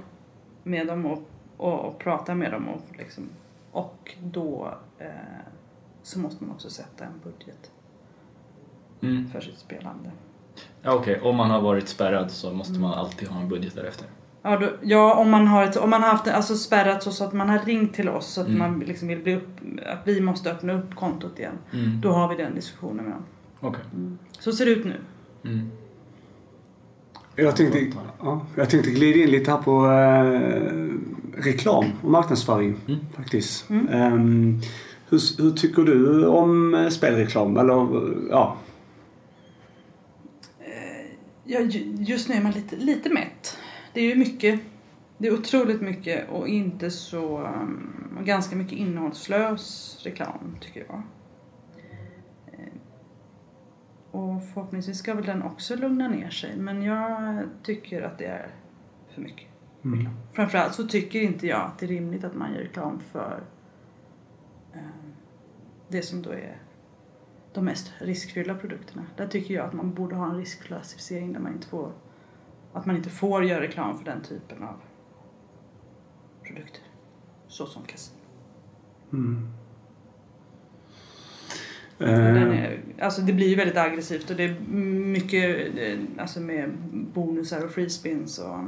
med dem och, och, och pratar med dem och, liksom, och då eh, så måste man också sätta en budget Mm. för sitt spelande. Ja, Okej, om man har varit spärrad så måste man alltid ha en budget därefter. Ja, då, ja om man har, ett, om man har haft alltså spärrat så, så att man har ringt till oss så att Mm. man liksom vill bli upp, att vi måste öppna upp kontot igen. Mm. Då har vi den diskussionen med dem. Okej. Så ser det ut nu. Jag tänkte, ja, jag tänkte glida in lite här på eh, reklam och marknadsföring Mm. faktiskt. Mm. Ehm, hur, hur tycker du om eh, spelreklam? Eller ja, Ja, ju- just nu är man lite, lite mätt. Det är ju mycket. Det är otroligt mycket och inte så... Um, ganska mycket innehållslös reklam tycker jag. Och förhoppningsvis ska väl den också lugna ner sig men jag tycker att det är för mycket. mm. Framförallt så tycker inte jag att det är rimligt att man gör reklam för eh, det som då är de mest riskfyllda produkterna. Där tycker jag att man borde ha en riskklassificering där man inte får att man inte får göra reklam för den typen av produkter. Så som kasino. Mm. Eh, är, alltså det blir ju väldigt aggressivt och det är mycket eh, alltså med bonusar och free spins och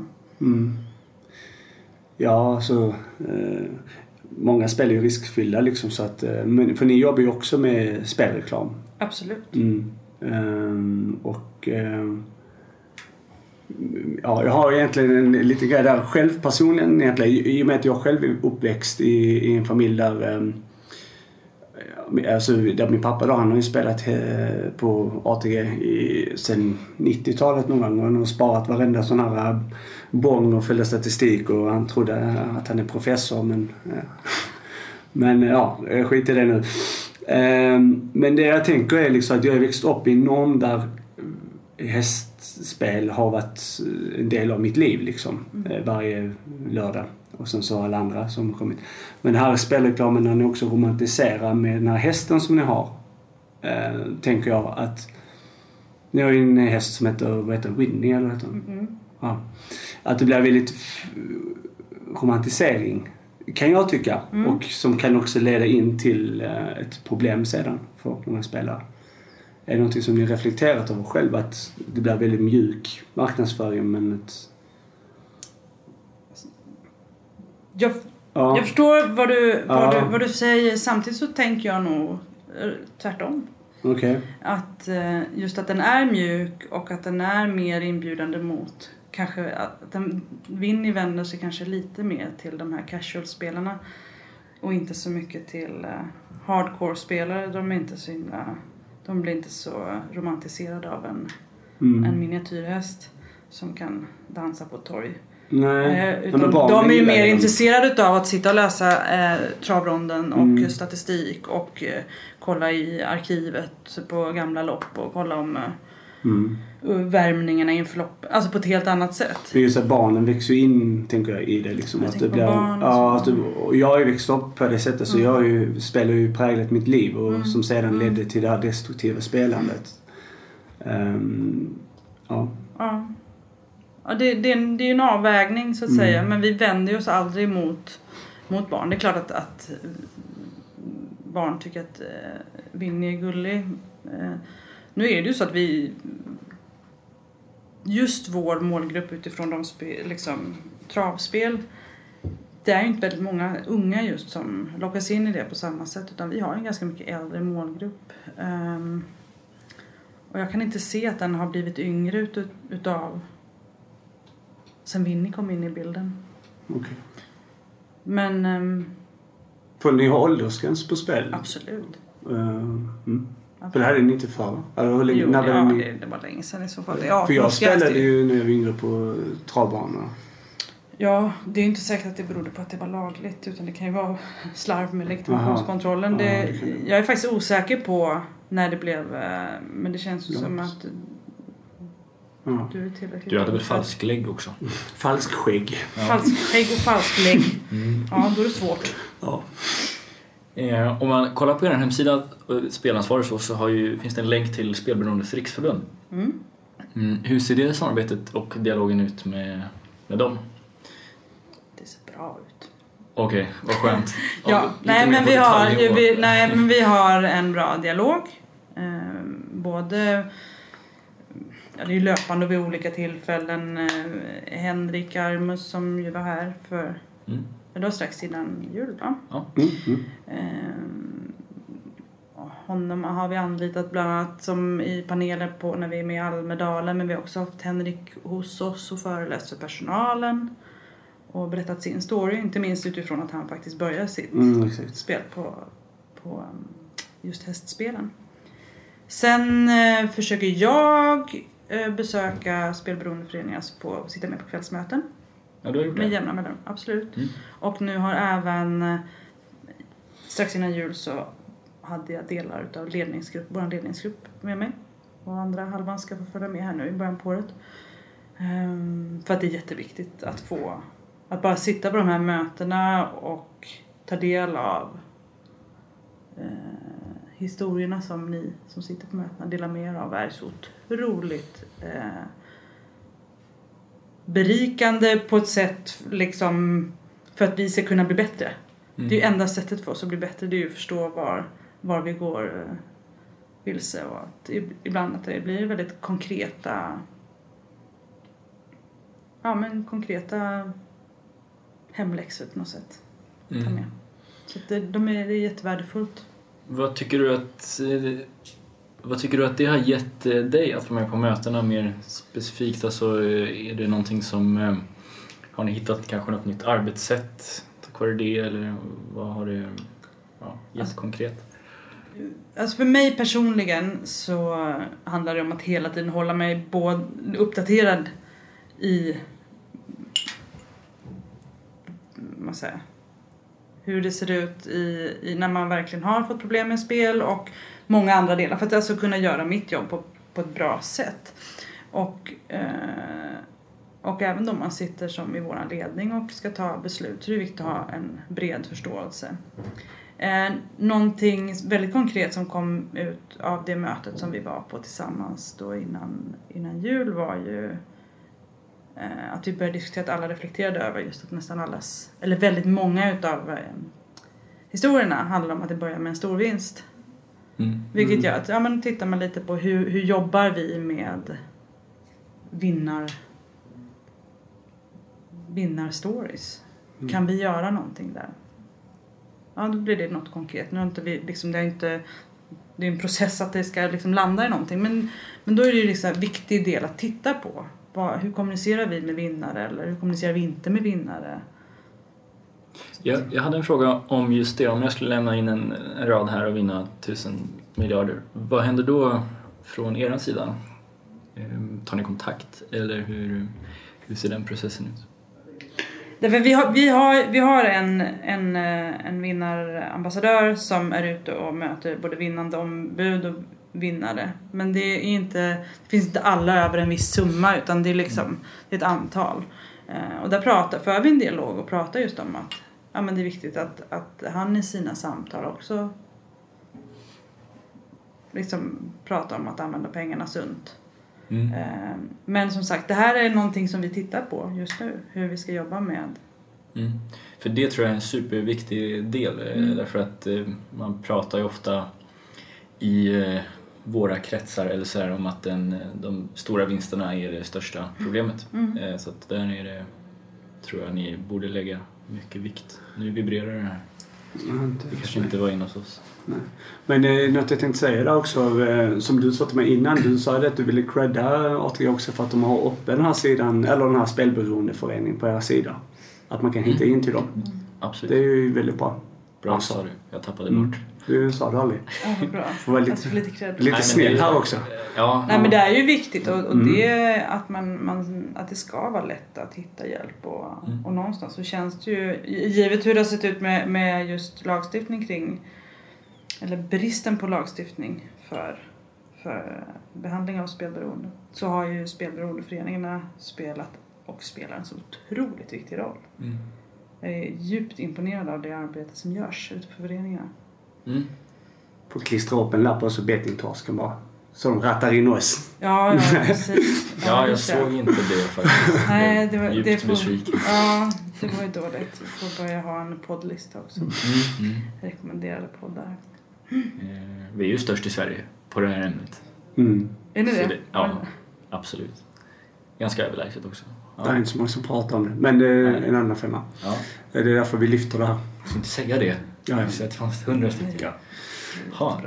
Mm. Ja, alltså... Eh, många spel är ju riskfyllda liksom så att... Eh, men, för ni jobbar ju också med spelreklam. absolut. Mm. Ehm, och... ehm, ja, jag har egentligen en liten grej där själv personligen egentligen. I i och med att jag själv är uppväxt i, i en familj där... Alltså min pappa då, han har ju spelat eh, på ATG i, sen 90-talet någon gång. Har sparat varenda sån här eh, bong och följde statistik och han trodde att han är professor men... eh, <laughs> Men ja, skit i det nu. Ehm, Men det jag tänker är liksom att jag har växt upp i en norm där hästspel har varit en del av mitt liv liksom. eh, Varje lördag. Och sen så alla andra som har kommit. Men här spelreklamen när ni också romantiserar med den här hästen som ni har. Eh, tänker jag att ni har ju en häst som heter, vad heter Winnie eller vad heter? Mm. Ja. Att det blir väldigt romantisering kan jag tycka. Mm. Och som kan också leda in till eh, ett problem sedan för många spelare. Är det någonting som ni reflekterat över själv? Att det blir väldigt mjuk marknadsföring men ett... Jag Ja. Jag förstår vad du, vad, Ja. du, vad du säger. Samtidigt så tänker jag nog eh, tvärtom. Okej. Att eh, just att den är mjuk och att den är mer inbjudande mot kanske att den, Winnie vänder sig kanske lite mer till de här casual-spelarna och inte så mycket till eh, hardcore-spelare. De är inte så himla, de blir inte så romantiserade av en, Mm. en miniatyrhäst som kan dansa på ett torg. Nej. Eh, Ja, utan barnen de är ju mer intresserade av att sitta och läsa eh, travronden och Mm. statistik och eh, kolla i arkivet på gamla lopp och kolla om eh, Mm. värmningarna inför lopp. Alltså på ett helt annat sätt. Det är ju så att barnen växer ju in, tänker jag, i det liksom. Jag att det blir, ja, att du, och jag har ju växt upp på det sättet så Mm. jag har ju, spelar ju präglat mitt liv och Mm. som sedan Mm. ledde till det här destruktiva spelandet. Ehm, ja. Ja. Ja, det, det, det är ju en avvägning så att Mm. säga men vi vänder oss aldrig mot, mot barn. Det är klart att, att barn tycker att eh, Winnie är gullig. Eh, nu är det ju så att vi just vår målgrupp utifrån de spe, liksom, travspel det är ju inte väldigt många unga just som lockas in i det på samma sätt utan vi har en ganska mycket äldre målgrupp. Ehm, och jag kan inte se att den har blivit yngre ut, utav sen Winnie kom in i bilden. Okej. Men ehm, Får ni ha åldersgräns på spel? absolut. Ehm, mm. För det här är ni inte för? Eller hur länge, Jo, när var ja, ni? det, det var länge sedan i så fall. Ja, För jag spelade det- ju när jag var yngre på travbanor. Ja, det är ju inte säkert att det berodde på att det var lagligt utan det kan ju vara slarv med legitimationskontrollen. Det, det det. jag är faktiskt osäker på när det blev, eh, men det känns ju som att Ja. du är tillräckligt Du hade väl gammal för- falsk lägg också? Falsk skägg. Falsk skägg och falsk lägg. Mm. Ja, då är det svårt. Ja. Eh, om man kollar på er hemsida, eh, spelansvarig så, så har ju, finns det en länk till Spelberoendes riksförbund. Mm. Mm, hur ser det samarbetet och dialogen ut med, med dem? Det ser bra ut. Okej, vad skönt. <laughs> Ja, nej men, vi har, vi, nej men vi har en bra dialog. Eh, både ja, det är ju löpande vid olika tillfällen. Eh, Henrik Armus som ju var här för Mm. det var strax innan jul va? Mm, mm. Eh, honom har vi anlitat bland annat som i paneler på när vi är med i Almedalen men vi har också haft Henrik hos oss och föreläst för personalen och berättat sin story, inte minst utifrån att han faktiskt började sitt Mm, spel på, på um, just hästspelen. Sen eh, försöker jag besöka spelberoendeföreningar, alltså på, sitta med på kvällsmöten Ja, du har gjort med det? jämna mellanrum, absolut. Mm. Och nu har även, eh, strax innan jul så hade jag delar utav ledningsgrupp, vår ledningsgrupp med mig. Och andra halvan ska få följa med här nu i början på året. Ehm, för att det är jätteviktigt att få, att bara sitta på de här mötena och ta del av eh, historierna som ni som sitter på mötena delar med er av är så otroligt eh, berikande på ett sätt liksom för att vi ska kunna bli bättre. Mm. Det är ju enda sättet för oss att bli bättre, det är ju att förstå var, var vi går eh, vilse och att ib- ibland att det blir väldigt konkreta ja men konkreta hemläxor på något sätt. Ta Mm. med. Så det, de är, det är jättevärdefullt. Vad tycker du att eh, vad tycker du att det har gett eh, dig att vara med på mötena mer specifikt? Alltså, eh, är det någonting som... Eh, har ni hittat kanske något nytt arbetssätt tack vare det eller vad har det ja, gett Alltså- konkret? Alltså för mig personligen så handlar det om att hela tiden hålla mig både uppdaterad i vad säger hur det ser ut i, i när man verkligen har fått problem med spel och många andra delar för att alltså kunna göra mitt jobb på, på ett bra sätt. Och, eh, och även då man sitter som i vår ledning och ska ta beslut så är det viktigt att ha en bred förståelse. Eh, någonting väldigt konkret som kom ut av det mötet som vi var på tillsammans då innan, innan jul var ju eh, att vi började diskutera att alla reflekterade över just att nästan allas, eller väldigt många utav eh, historierna handlar om att det börjar med en stor vinst. Mm. Vilket Mm. gör att, ja men tittar man lite på hur, hur jobbar vi med vinnar vinnarstories? Mm. Kan vi göra någonting där? Ja, då blir det något konkret. Nu har inte vi, liksom, det är inte det är en process att det ska liksom landa i någonting. Men, men då är det ju liksom en viktig del att titta på. Vad, hur kommunicerar vi med vinnare eller hur kommunicerar vi inte med vinnare? Jag, jag hade en fråga om just det. Om jag skulle lämna in en, en rad här och vinna tusen miljarder. Vad händer då från er sida? Ehm, tar ni kontakt eller hur, hur ser den processen ut? Därför vi har, vi har, vi har en, en, eh, en vinnarambassadör som är ute och möter både vinnande ombud och vinnare. Men det, är inte, det finns inte alla över en viss summa utan det är liksom det är ett antal. Eh, och där pratar, för vi en dialog och pratar just om att ja, men det är viktigt att, att han i sina samtal också liksom pratar om att använda pengarna sunt. Mm. Eh, Men som sagt, det här är någonting som vi tittar på just nu. Hur vi ska jobba med. Mm. För det tror jag är en superviktig del eh, Mm. därför att eh, man pratar ju ofta i våra kretsar eller så här, om att den, de stora vinsterna är det största problemet. Mm. Så att där är det, tror jag ni borde lägga mycket vikt. Nu vibrerar det här. Det kanske inte var inne hos oss. Men eh, något jag tänkte säga där också, eh, som du sa till mig innan. Du sa det att du ville credda ATG också för att de har uppe den här sidan, eller den här spelberoendeföreningen på era sida. Att man kan hitta in till dem. Absolut. Det är ju väldigt bra. Bra sa du. Jag tappade Mm. bort. Du sa det aldrig. Ja, bra. Får vara lite, lite lite snäll det- här också. Ja, Nej men det är ju viktigt och, och Mm. det är att, man, man, att det ska vara lätt att hitta hjälp och, Mm. och någonstans så känns det ju, givet hur det har sett ut med, med just lagstiftning kring, eller bristen på lagstiftning för, för behandling av spelberoende, så har ju spelberoendeföreningarna spelat och spelar en så otroligt viktig roll. Mm. Jag är djupt imponerad av det arbete som görs ute på föreningarna. Mm. Får klistra upp en lapp och så bettingtorsken bara. Så de rattar in oss. Ja, ja <laughs> precis. Ja, jag såg inte det faktiskt. <laughs> Nej, det var, Djupt det får, besviken. Ja, det var ju dåligt. Vi får börja ha en poddlista också. Mm, mm. Rekommenderade poddar. Eh, Vi är ju störst i Sverige på det här ämnet. Mm. Är ni det? det- ja. Absolut. Ganska överlägset också. Det är Ja. inte så många som pratar om det. Men det är Nej. en annan femma. Ja. Det är därför vi lyfter det här. Ska inte säga det. Ja, ja. Så att det fanns hundra stycken. Ha.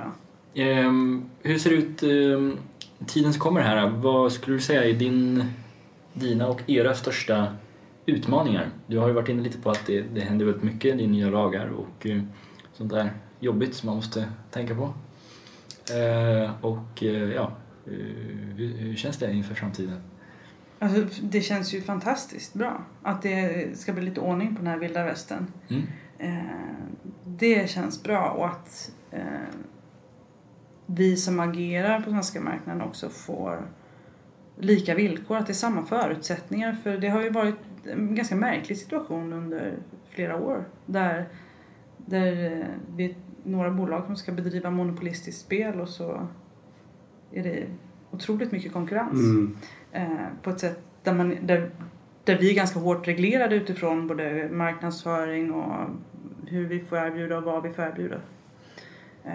Ehm, hur ser det ut ehm, tiden som kommer här? Vad skulle du säga är din, dina och era största utmaningar? Du har ju varit inne lite på att det, det händer väldigt mycket, det är nya lagar och eh, sånt där jobbigt som man måste tänka på. Eh, och eh, ja, eh, hur, hur känns det inför framtiden? Alltså, det känns ju fantastiskt bra att det ska bli lite ordning på den här vilda västern. Mm. Eh, det känns bra och att eh, vi som agerar på svenska marknaden också får lika villkor, att det är samma förutsättningar. För det har ju varit en ganska märklig situation under flera år där, där eh, vi är några bolag som ska bedriva monopolistiskt spel och så är det otroligt mycket konkurrens Mm. Eh, på ett sätt där, man, där, där vi är ganska hårt reglerade utifrån både marknadsföring och hur vi får erbjuda och vad vi får erbjuda. Eh,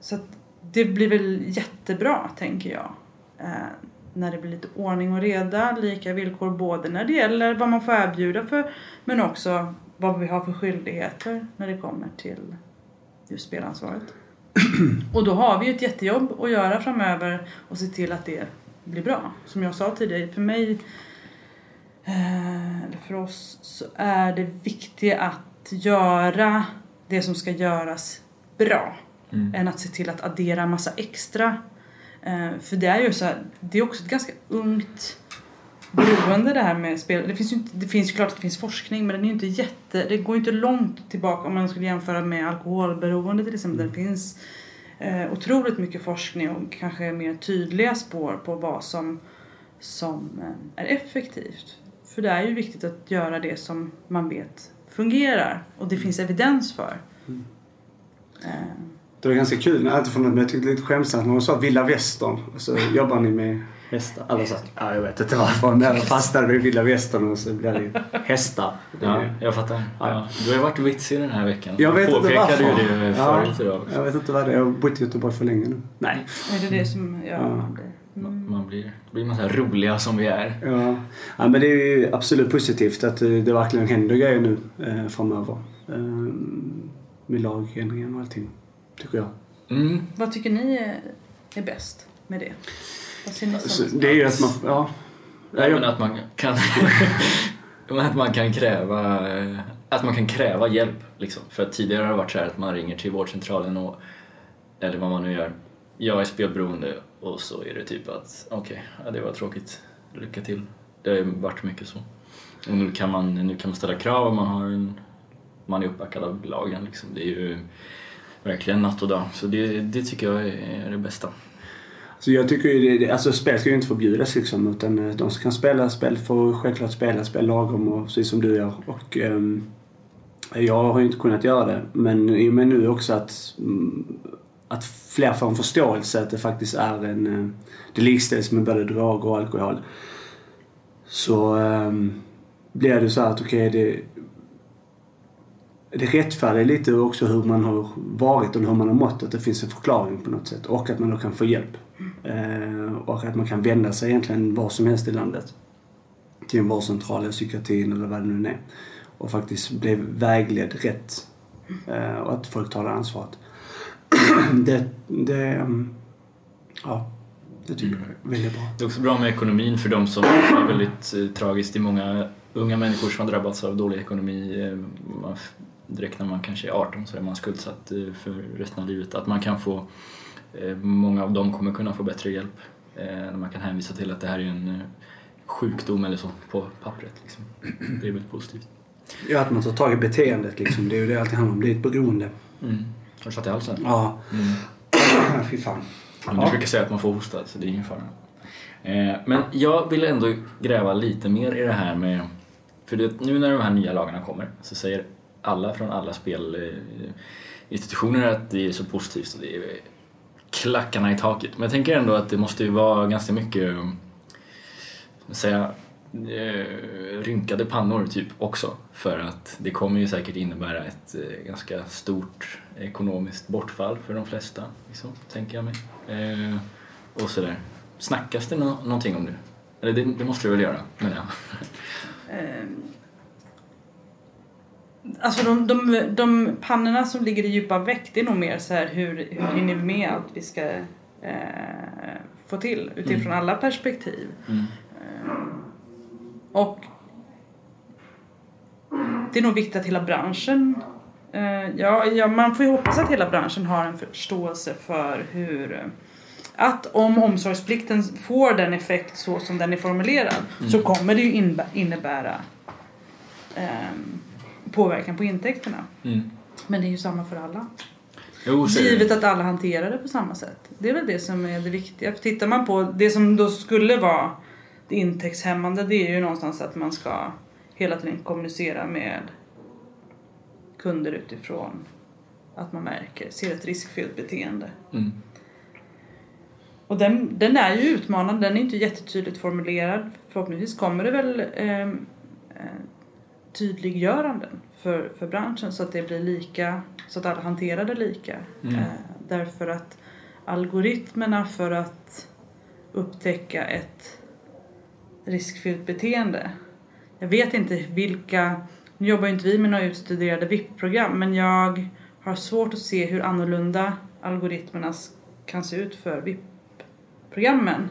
så att det blir väl jättebra, tänker jag. Eh, när det blir lite ordning och reda, lika villkor både när det gäller vad man får erbjuda för men också vad vi har för skyldigheter när det kommer till just spelansvaret. <clears throat> Och då har vi ju ett jättejobb att göra framöver och se till att det blir bra. Som jag sa tidigare, för mig, eh, eller för oss, så är det viktigt att göra det som ska göras bra. Mm. Än att se till att addera massa extra. Eh, för det är ju så här, det är också ett ganska ungt beroende det här med spel. Det finns ju inte, det finns ju klart att det finns forskning men den är inte jätte, det går ju inte långt tillbaka om man skulle jämföra med alkoholberoende till exempel. Där det finns eh, otroligt mycket forskning och kanske mer tydliga spår på vad som, som eh, är effektivt. För det är ju viktigt att göra det som man vet fungerar och det finns evidens för. Eh, Det var ganska kul, från men jag tyckte lite skämtsamt när hon sa vilda västern. Och så <laughs> jobbar ni med hästar. Alla sa ja jag vet inte varför. Men jag fastnade vid vilda västern och så blev det hästar. Det, Ja, jag fattar. Ja. Du har ju varit vitsig den här veckan. Jag vet inte varför. ju det Ja. förut idag också. Jag vet inte vad det är. Jag har bott i Göteborg för länge nu. Nej. är det det som gör Ja. man blir? Man, Mm. man blir, blir man så här roliga som vi är. Ja. ja, men det är ju absolut positivt att det verkligen händer grejer nu eh, framöver. Eh, med lagändringen och allting. Tycker jag. Mm. Vad tycker ni är, är bäst med det? Så det är ju att man, ja. Nej, men att man kan <laughs> att man kan kräva eh, att man kan kräva hjälp. Liksom. För att tidigare har det varit så här att man ringer till vårdcentralen och eller vad man nu gör. Jag är spelberoende och så är det typ att okej, ja, det var tråkigt. Lycka till. Det har varit mycket så. Och nu kan man, nu kan man ställa krav och man har en man är uppbackad av lagen. Liksom. Det är ju verkligen natt och dag. Så det, det tycker jag är det bästa. Så jag tycker ju det, alltså spel ska ju inte förbjudas liksom utan eh, de som kan spela spel får självklart spela spel lagom och precis som du gör. Och ehm, jag har ju inte kunnat göra det men i och med nu också att mm, att fler får en förståelse att det faktiskt är en... Eh, det likställs med både droger och alkohol. Så um, blir det så att okej det... Det rättfärdigar lite också hur man har varit och hur man har mått. Att det finns en förklaring på något sätt. Och att man då kan få hjälp. Eh, och att man kan vända sig egentligen var som helst i landet. Till en vårdcentral eller psykiatrin eller vad det nu är. Och faktiskt bli vägledd rätt. Eh, och att folk tar det ansvaret. <clears throat> det, det, mm, ja, det tycker jag är väldigt bra. Det är också bra med ekonomin för de som det är väldigt eh, tragiskt. Det är många unga människor som har drabbats av dålig ekonomi. Eh, man, direkt när man kanske är 18 så är man skuldsatt eh, för resten av livet. Att man kan få, eh, många av dem kommer kunna få bättre hjälp. Eh, när man kan hänvisa till att det här är en sjukdom eller så på pappret. Liksom. <clears throat> Det är väldigt positivt. Ja, att man tar tag i beteendet liksom. Det är ju det alltid handlar om. Det är ett beroende. Mm. Har du satt i halsen? Ja, Mm. <clears throat> fy fan. Men du Ja. brukar säga att man får hosta så det är ingen fara. Men jag vill ändå gräva lite mer i det här med för det, nu när de här nya lagarna kommer så säger alla från alla spelinstitutioner eh, att det är så positivt och det är klackarna i taket. Men jag tänker ändå att det måste ju vara ganska mycket, eh, säga, eh, rynkade pannor typ också. För att det kommer ju säkert innebära ett ganska stort ekonomiskt bortfall för de flesta, liksom, tänker jag mig. Och sådär. Snackas det no någonting om det? Eller det, det måste det väl göra, menar jag. Ehm, Alltså de, de, de pannorna som ligger i djupa väck, det är nog mer så här hur, hur hinner vi med allt vi ska eh, få till utifrån Mm. alla perspektiv. Mm. Ehm, och det är nog viktigt att hela branschen eh, ja, ja, man får ju hoppas att hela branschen har en förståelse för hur eh, att om omsorgsplikten får den effekt så som den är formulerad så kommer det ju innebära ehm, påverkan på intäkterna. Mm. Men det är ju samma för alla. Jo. Givet att alla hanterar det på samma sätt. Det är väl det som är det viktiga. För tittar man på det som då skulle vara det intäktshämmande det är ju någonstans att man ska hela tiden kommunicera med kunder utifrån att man märker, ser ett riskfyllt beteende. Mm. Och den, den är ju utmanande, den är inte jättetydligt formulerad. Förhoppningsvis kommer det väl ehm, eh, tydliggöranden för, för branschen så att det blir lika, så att alla hanterar det lika. Mm. Eh, därför att algoritmerna för att upptäcka ett riskfyllt beteende. Jag vet inte vilka, nu jobbar ju inte vi med några utstuderade VIP-program men jag har svårt att se hur annorlunda algoritmerna kan se ut för VIP-programmen.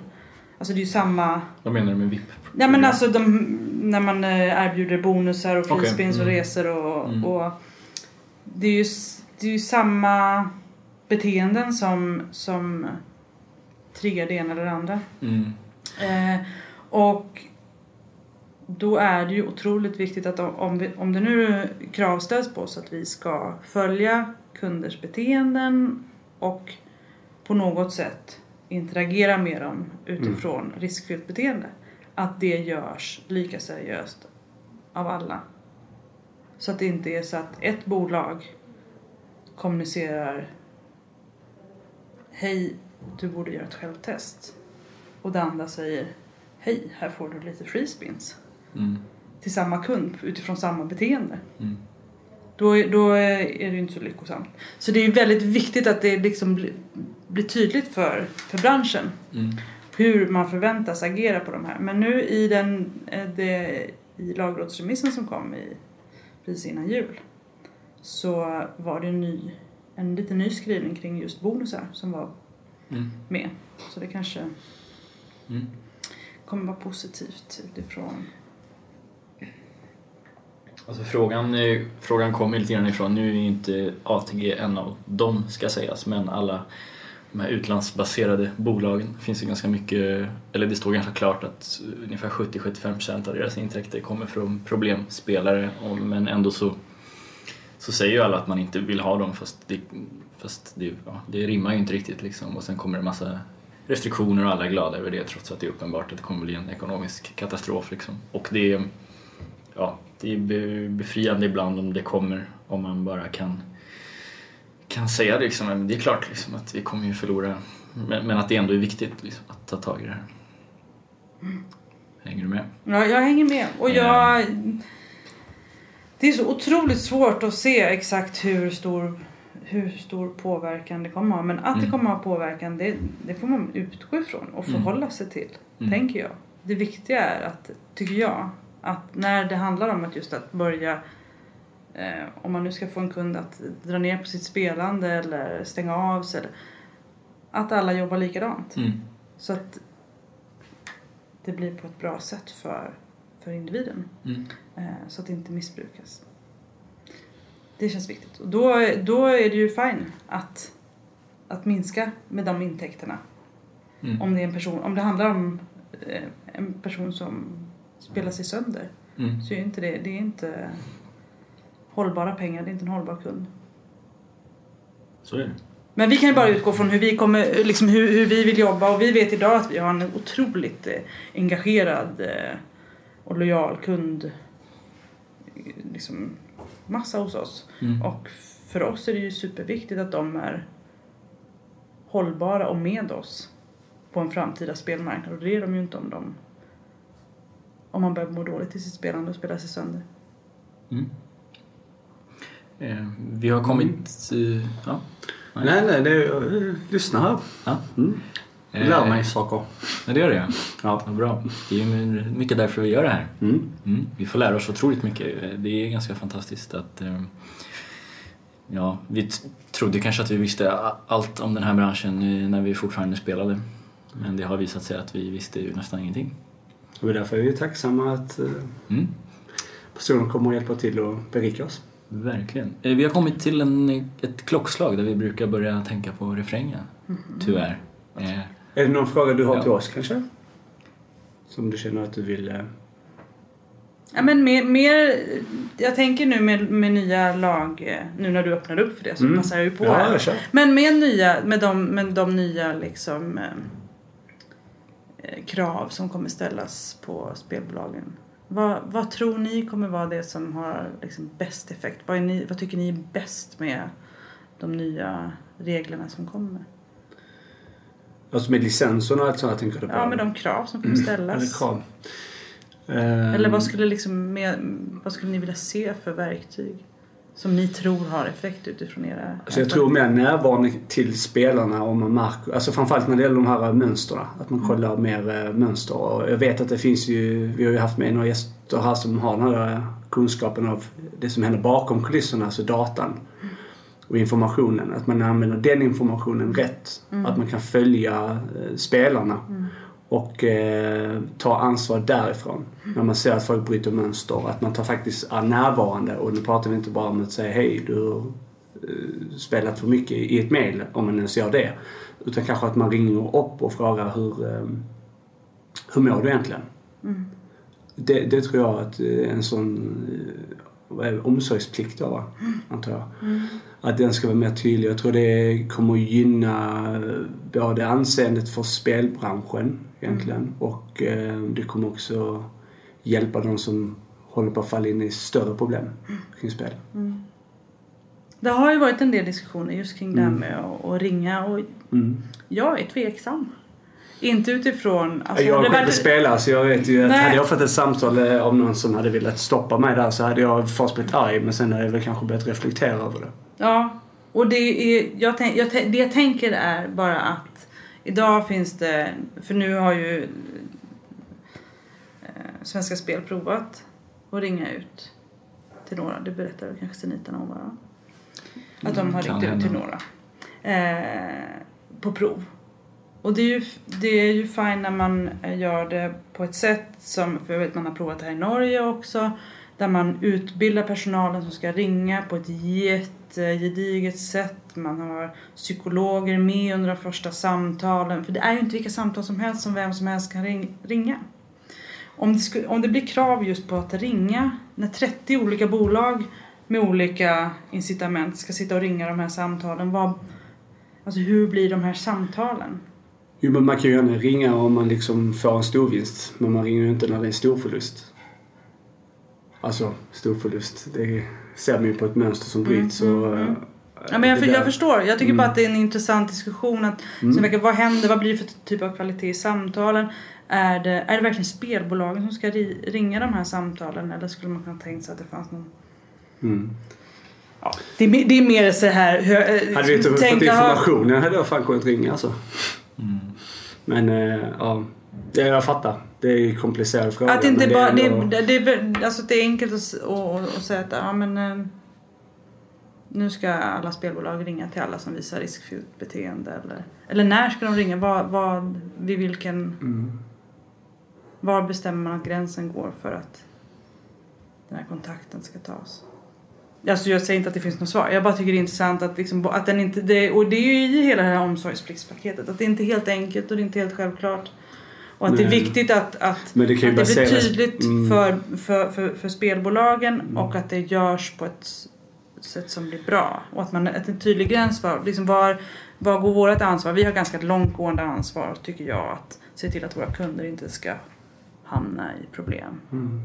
Alltså det är ju samma Vad menar du med VIP? Nej men alltså de, när man eh, erbjuder bonusar och frispins och mm. resor och, Mm. och det är ju, det är ju samma beteenden som, som triggar det ena eller det andra. Mm. Eh, och då är det ju otroligt viktigt att om, om, vi, om det nu kravställs på oss att vi ska följa kunders beteenden och på något sätt interagera med dem utifrån riskfyllt beteende. Att det görs lika seriöst av alla. Så att det inte är så att ett bolag kommunicerar Hej, du borde göra ett självtest. Och det andra säger Hej, här får du lite free spins. Mm. Till samma kund utifrån samma beteende. Mm. Då, är- då är det inte så lyckosamt. Så det är väldigt viktigt att det liksom blir, blir tydligt för, för branschen Mm. Hur man förväntas agera på de här. Men nu i, den, eh, det, i lagrådsremissen som kom i, precis innan jul så var det en, ny, en lite ny skrivning kring just bonusar som var Mm. med. Så det kanske Mm. kommer vara positivt utifrån. Alltså frågan, frågan kommer lite grann ifrån, nu är ju inte ATG en av dem ska sägas, men alla de här utlandsbaserade bolagen. Finns ju ganska mycket, eller det står ganska klart att ungefär 70-75% av deras intäkter kommer från problemspelare, och- men ändå så, så säger ju alla att man inte vill ha dem fast det, fast det, ja, det rimmar ju inte riktigt liksom. Och sen kommer det massa restriktioner och alla är glada över det trots att det är uppenbart att det kommer bli en ekonomisk katastrof liksom. Och det ja, det är befriande ibland om det kommer, om man bara kan, kan säga det liksom. Men det är klart liksom, att vi kommer ju förlora, men, men att det ändå är viktigt liksom, att ta tag i det här. Hänger du med? Ja, jag hänger med. Och jag... Det är så otroligt svårt att se exakt hur stor, hur stor påverkan det kommer ha. Men att det Mm. kommer ha påverkan, det, det får man utgå ifrån och Mm. förhålla sig till. Mm. Tänker jag. Det viktiga är att, tycker jag, att när det handlar om att just att börja eh, om man nu ska få en kund att dra ner på sitt spelande eller stänga av sig. Eller, att alla jobbar likadant. Mm. Så att det blir på ett bra sätt för, för individen. Mm. Eh, så att det inte missbrukas. Det känns viktigt. Och då, då är det ju fine att, att minska med de intäkterna. Mm. Om det, är en person, om det handlar om eh, en person som spelar sig sönder Mm. så är inte det, det är inte hållbara pengar, det är inte en hållbar kund. Så är det. Men vi kan ju bara utgå från hur vi, kommer, liksom hur, hur vi vill jobba och vi vet idag att vi har en otroligt eh, engagerad eh, och lojal kund liksom massa hos oss. Mm. Och för oss är det ju superviktigt att de är hållbara och med oss på en framtida spelmarknad. Och det är de ju inte om de om man börjar må dåligt i sitt spelande och spelar sig sönder. Mm. Eh, vi har kommit... eh, ja. Nej, nej, det är, lyssna här. Ja. Mm. Eh, Lär mig saker. Ja, det gör det ja. Ja. Bra. Det är mycket därför vi gör det här. Mm. Mm. Vi får lära oss otroligt mycket. Det är ganska fantastiskt att... eh, Ja, vi trodde kanske att vi visste allt om den här branschen eh, när vi fortfarande spelade. Men det har visat sig att vi visste ju nästan ingenting. Och därför är vi tacksamma att Mm. personer kommer och hjälper till och berika oss. Verkligen. Eh, Vi har kommit till en, ett klockslag där vi brukar börja tänka på refrängen. Tyvärr. Eh, Är det någon fråga du har Ja. till oss kanske? Som du känner att du vill... Uh, Ja, men mer, mer, jag tänker nu med, med nya lag, eh, nu när du öppnade upp för det så Mm. passar jag ju på ja, här. jag. Men med nya, med de, med de nya liksom eh, eh, krav som kommer ställas på spelbolagen. Vad, vad tror ni kommer vara det som har liksom bäst effekt? Vad, är ni, vad tycker ni är bäst med de nya reglerna som kommer? Alltså med licenserna och allt sånt tänker du på? Ja, med de krav som kommer ställas. Eller krav. Ehm, Eller vad skulle, liksom med, vad skulle ni vilja se för verktyg? Som ni tror har effekt utifrån era... Alltså jag tror mer närvarande till spelarna om man märker, alltså framförallt när det gäller de här mönstren. Att man kollar mer eh, mönster. Och jag vet att det finns ju, vi har ju haft med några gäster här som har den här kunskapen av det som händer bakom kulisserna, alltså datan. Och informationen. Att man använder den informationen rätt. Att man kan följa eh, spelarna. Och eh, ta ansvar därifrån. När man ser att folk bryter mönster. Att man tar faktiskt är närvarande. Och nu pratar vi inte bara om att säga hej, du har eh, spelat för mycket i ett mail, om man ens gör det. Utan kanske att man ringer upp och frågar hur, eh, hur mår du egentligen? Det, det tror jag att eh, en sån eh, omsorgsplikt då, va? antar jag. Att den ska vara mer tydlig. Jag tror det kommer gynna eh, både anseendet för spelbranschen egentligen och eh, det kommer också hjälpa de som håller på att falla in i större problem kring spel. Det har ju varit en del diskussioner just kring det här med att, att ringa och Mm. jag är tveksam. Inte utifrån... Alltså, jag har själv var- spelat så jag vet ju att Nej. hade jag fått ett samtal eh, av någon som hade velat stoppa mig där så hade jag först blivit arg men sen hade jag väl kanske börjat reflektera över det. Ja, och det, är, jag tänk, jag, det jag tänker är bara att idag finns det, för nu har ju eh, Svenska Spel provat att ringa ut till några, det berättade väl kanske Senita om va? Att de Mm, har ringt ut till några. Eh, på prov. Och det är, ju, det är ju fine när man eh, gör det på ett sätt som, för jag vet man har provat det här i Norge också, där man utbildar personalen som ska ringa på ett Eh, gediget sätt. Man har psykologer med under de första samtalen. För det är ju inte vilka samtal som helst som vem som helst kan ringa. Om det, skulle, om det blir krav just på att ringa när 30 olika bolag med olika incitament ska sitta och ringa de här samtalen. Vad, alltså hur blir de här samtalen? Jo men man kan ju gärna ringa om man liksom får en storvinst. Men man ringer ju inte när det är en storförlust. Alltså storförlust. Det ser man ju på ett mönster som bryts. och, eh, Ja, men jag, för, jag förstår. Jag tycker Mm. bara att det är en intressant diskussion. Att, Mm. så verkar, vad händer? Vad blir det för typ av kvalitet i samtalen? Är det, är det verkligen spelbolagen som ska ri, ringa de här samtalen? Eller skulle man kunna tänka sig att det fanns någon... Mm. Ja, det, är, det är mer så här... Hur, eh, Hade vi inte fått informationen hade jag fan kunnat ringa alltså. Mm. Men eh, ja, det, jag fattar. Det är ju komplicerad fråga. Att inte bara... Det, ändå- det, det, alltså det är enkelt att, att, att säga att ja, men, eh, nu ska alla spelbolag ringa till alla som visar riskfyllt beteende. Eller, eller när ska de ringa? Vad, vad, vid vilken... Mm. Var bestämmer man att gränsen går för att den här kontakten ska tas? Alltså jag säger inte att det finns något svar. Jag bara tycker det är intressant att, liksom, att den inte... Det, och det är ju i hela det här omsorgspliktspaketet. Att det inte är helt enkelt och det är inte helt självklart. Och att det är Nej. viktigt att, att, det att det blir tydligt Mm. för, för, för, för spelbolagen och att det görs på ett sätt som blir bra. Och att man att en tydlig gräns för liksom var, var går vårt ansvar? Vi har ganska långtgående ansvar tycker jag att se till att våra kunder inte ska hamna i problem. Mm.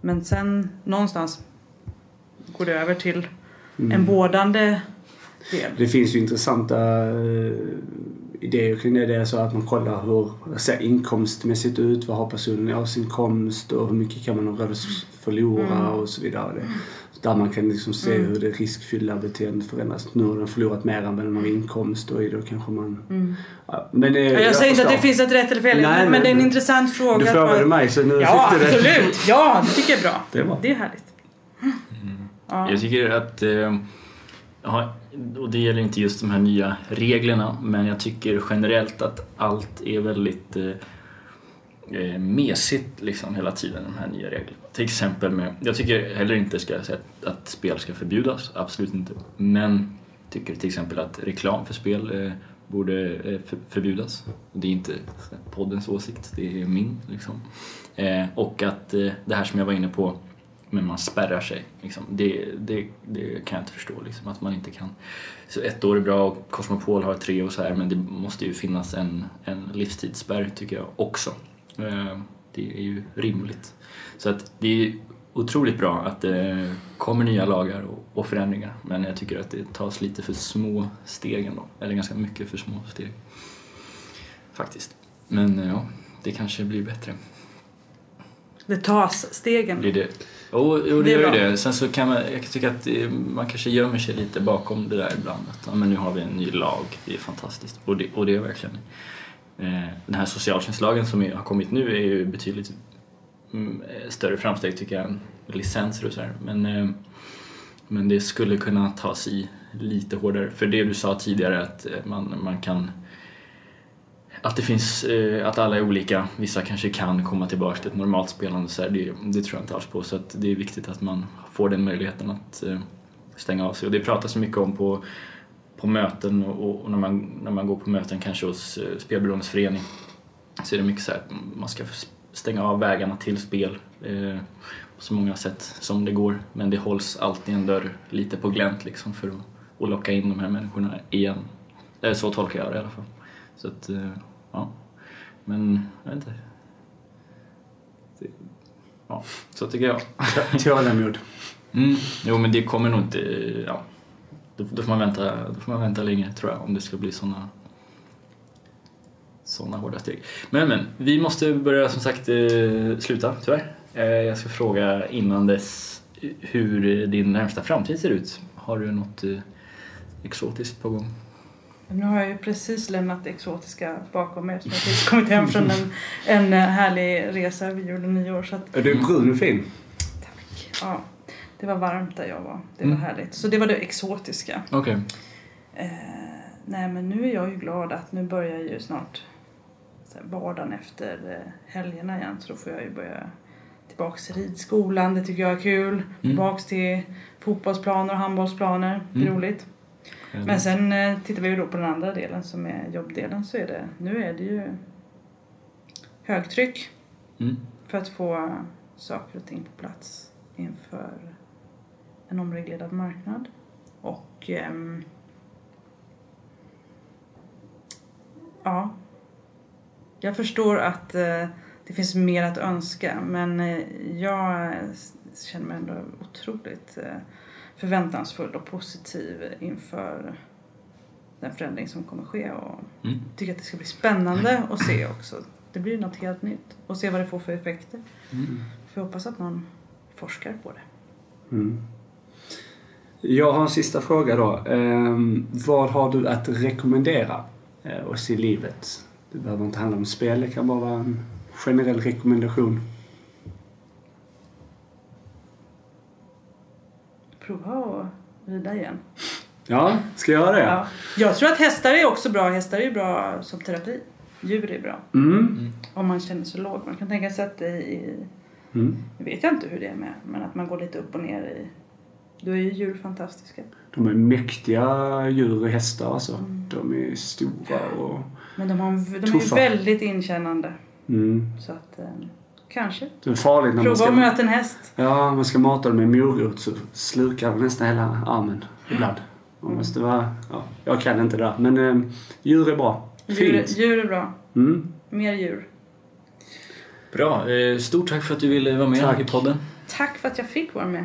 Men sen någonstans går det över till Mm. en vårdande del. Det finns ju intressanta eh, idéer kring det. Det är så att man kollar hur ser inkomstmässigt ut. Vad har personen i årsinkomst och hur mycket kan man att förlora Mm. och så vidare. Det, där man kan liksom se Mm. hur det riskfyllda beteendet förändras. Nu har den förlorat mer än vad den har inkomst och då kanske man... Mm. Ja, men det, Jag, säger inte att det finns ett rätt eller fel, Nej, men nej, det är en intressant fråga. Du frågade mig så nu Ja, fick du det. absolut. Ja, det tycker jag är bra. Det är bra. Det är härligt. Ja. Jag tycker att, eh, ja, och det gäller inte just de här nya reglerna, men jag tycker generellt att allt är väldigt eh, eh, mesigt liksom hela tiden, de här nya reglerna. Till exempel med, jag tycker heller inte ska jag säga att, att spel ska förbjudas, absolut inte. Men tycker till exempel att reklam för spel eh, borde eh, för, förbjudas. Det är inte poddens åsikt, det är min. Liksom. Eh, och att eh, det här som jag var inne på, men man spärrar sig. Liksom. Det, det, det kan jag inte förstå, liksom, att man inte kan. Så ett år är bra och Cosmopol har tre och så här, men det måste ju finnas en, en livstidsspärr tycker jag också. Eh, det är ju rimligt. Så att det är otroligt bra att det kommer nya lagar och, förändringar, men jag tycker att det tas lite för små steg ändå, eller ganska mycket för små steg. Faktiskt. Men eh, ja, det kanske blir bättre. Det tas stegen. Det är det. Jo, jo det, Det är gör ju det. Sen så kan man, jag tycker att man kanske gömmer sig lite bakom det där ibland. Att, ja, men nu har vi en ny lag, det är fantastiskt. Och det, och det är verkligen. Eh, den här socialtjänstlagen som är, har kommit nu är ju betydligt mm, eh, större framsteg tycker jag än licenser och sådär. Men, eh, men det skulle kunna tas i lite hårdare. För det du sa tidigare att eh, man, man kan att det finns, eh, att alla är olika. Vissa kanske kan komma tillbaka till ett normalt spelande, så här, det, det tror jag inte alls på. Så att det är viktigt att man får den möjligheten att eh, stänga av sig. Och det pratas mycket om på, på möten och, och när, man, när man går på möten kanske hos eh, Spelberoendes förening så är det mycket så här att man ska stänga av vägarna till spel eh, på så många sätt som det går. Men det hålls alltid en dörr lite på glänt liksom för att, att locka in de här människorna igen. Eh, så tolkar jag det i alla fall. Så att, eh, ja. Men, jag vet inte. Det, ja, så tycker jag. <laughs> Tålamod. Mm. Jo, men det kommer nog inte... Ja. Då, då, får man vänta, då får man vänta länge, tror jag, om det ska bli såna såna hårda steg. Men, men, vi måste börja som sagt eh, sluta, tyvärr. Eh, jag ska fråga innan dess hur din närmsta framtid ser ut. Har du något eh, exotiskt på gång? Nu har jag ju precis lämnat det exotiska bakom mig eftersom jag precis kommit hem från en, en eh, härlig resa vi gjorde nyår. Så att, Är du brun och fin? ja, det var varmt där jag var. Det var Mm. härligt. Så det var det exotiska. Okej. Eh, nej men nu är jag ju glad att nu börjar ju snart så här, vardagen efter eh, helgerna igen. Så då får jag ju börja tillbaks till ridskolan. Det tycker jag är kul. Tillbaks till fotbollsplaner och handbollsplaner. Det är Mm. roligt. Men sen eh, tittar vi då på den andra delen som är jobbdelen så är det, nu är det ju högtryck Mm. för att få saker och ting på plats inför en omreglerad marknad. Och ehm, ja, jag förstår att eh, det finns mer att önska men eh, jag känner mig ändå otroligt eh, förväntansfull och positiv inför den förändring som kommer ske och Mm. tycker att det ska bli spännande att se också. Det blir något helt nytt och se vad det får för effekter. Mm. Får jag hoppas att någon forskar på det. Mm. Jag har en sista fråga då. Ehm, vad har du att rekommendera eh, oss i livet? Det behöver inte handla om spel, det kan bara vara en generell rekommendation. Prova att rida igen. Ja, ska jag göra det? Ja. Jag tror att hästar är också bra. Hästar är ju bra som terapi. Djur är bra. Mm. Om man känner sig låg. Man kan tänka sig att det i... Mm. Nu vet jag inte hur det är med. Men att man går lite upp och ner i... Då är ju djur fantastiska. De är mäktiga djur och hästar alltså. De är stora och... Men de, har, de är väldigt inkännande. Mm. Så att eh, kanske. Det är farligt när man Prova ska... att möta en häst. Ja, man ska mata dem med morot så slukar de nästan hela armen ibland. Man måste vara... Ja, jag kan inte det där. Men eh, djur är bra. Djur, Fint. djur är bra. Mm. Mer djur. Bra. Eh, Stort tack för att du ville vara med Tack. i podden. Tack för att jag fick vara med.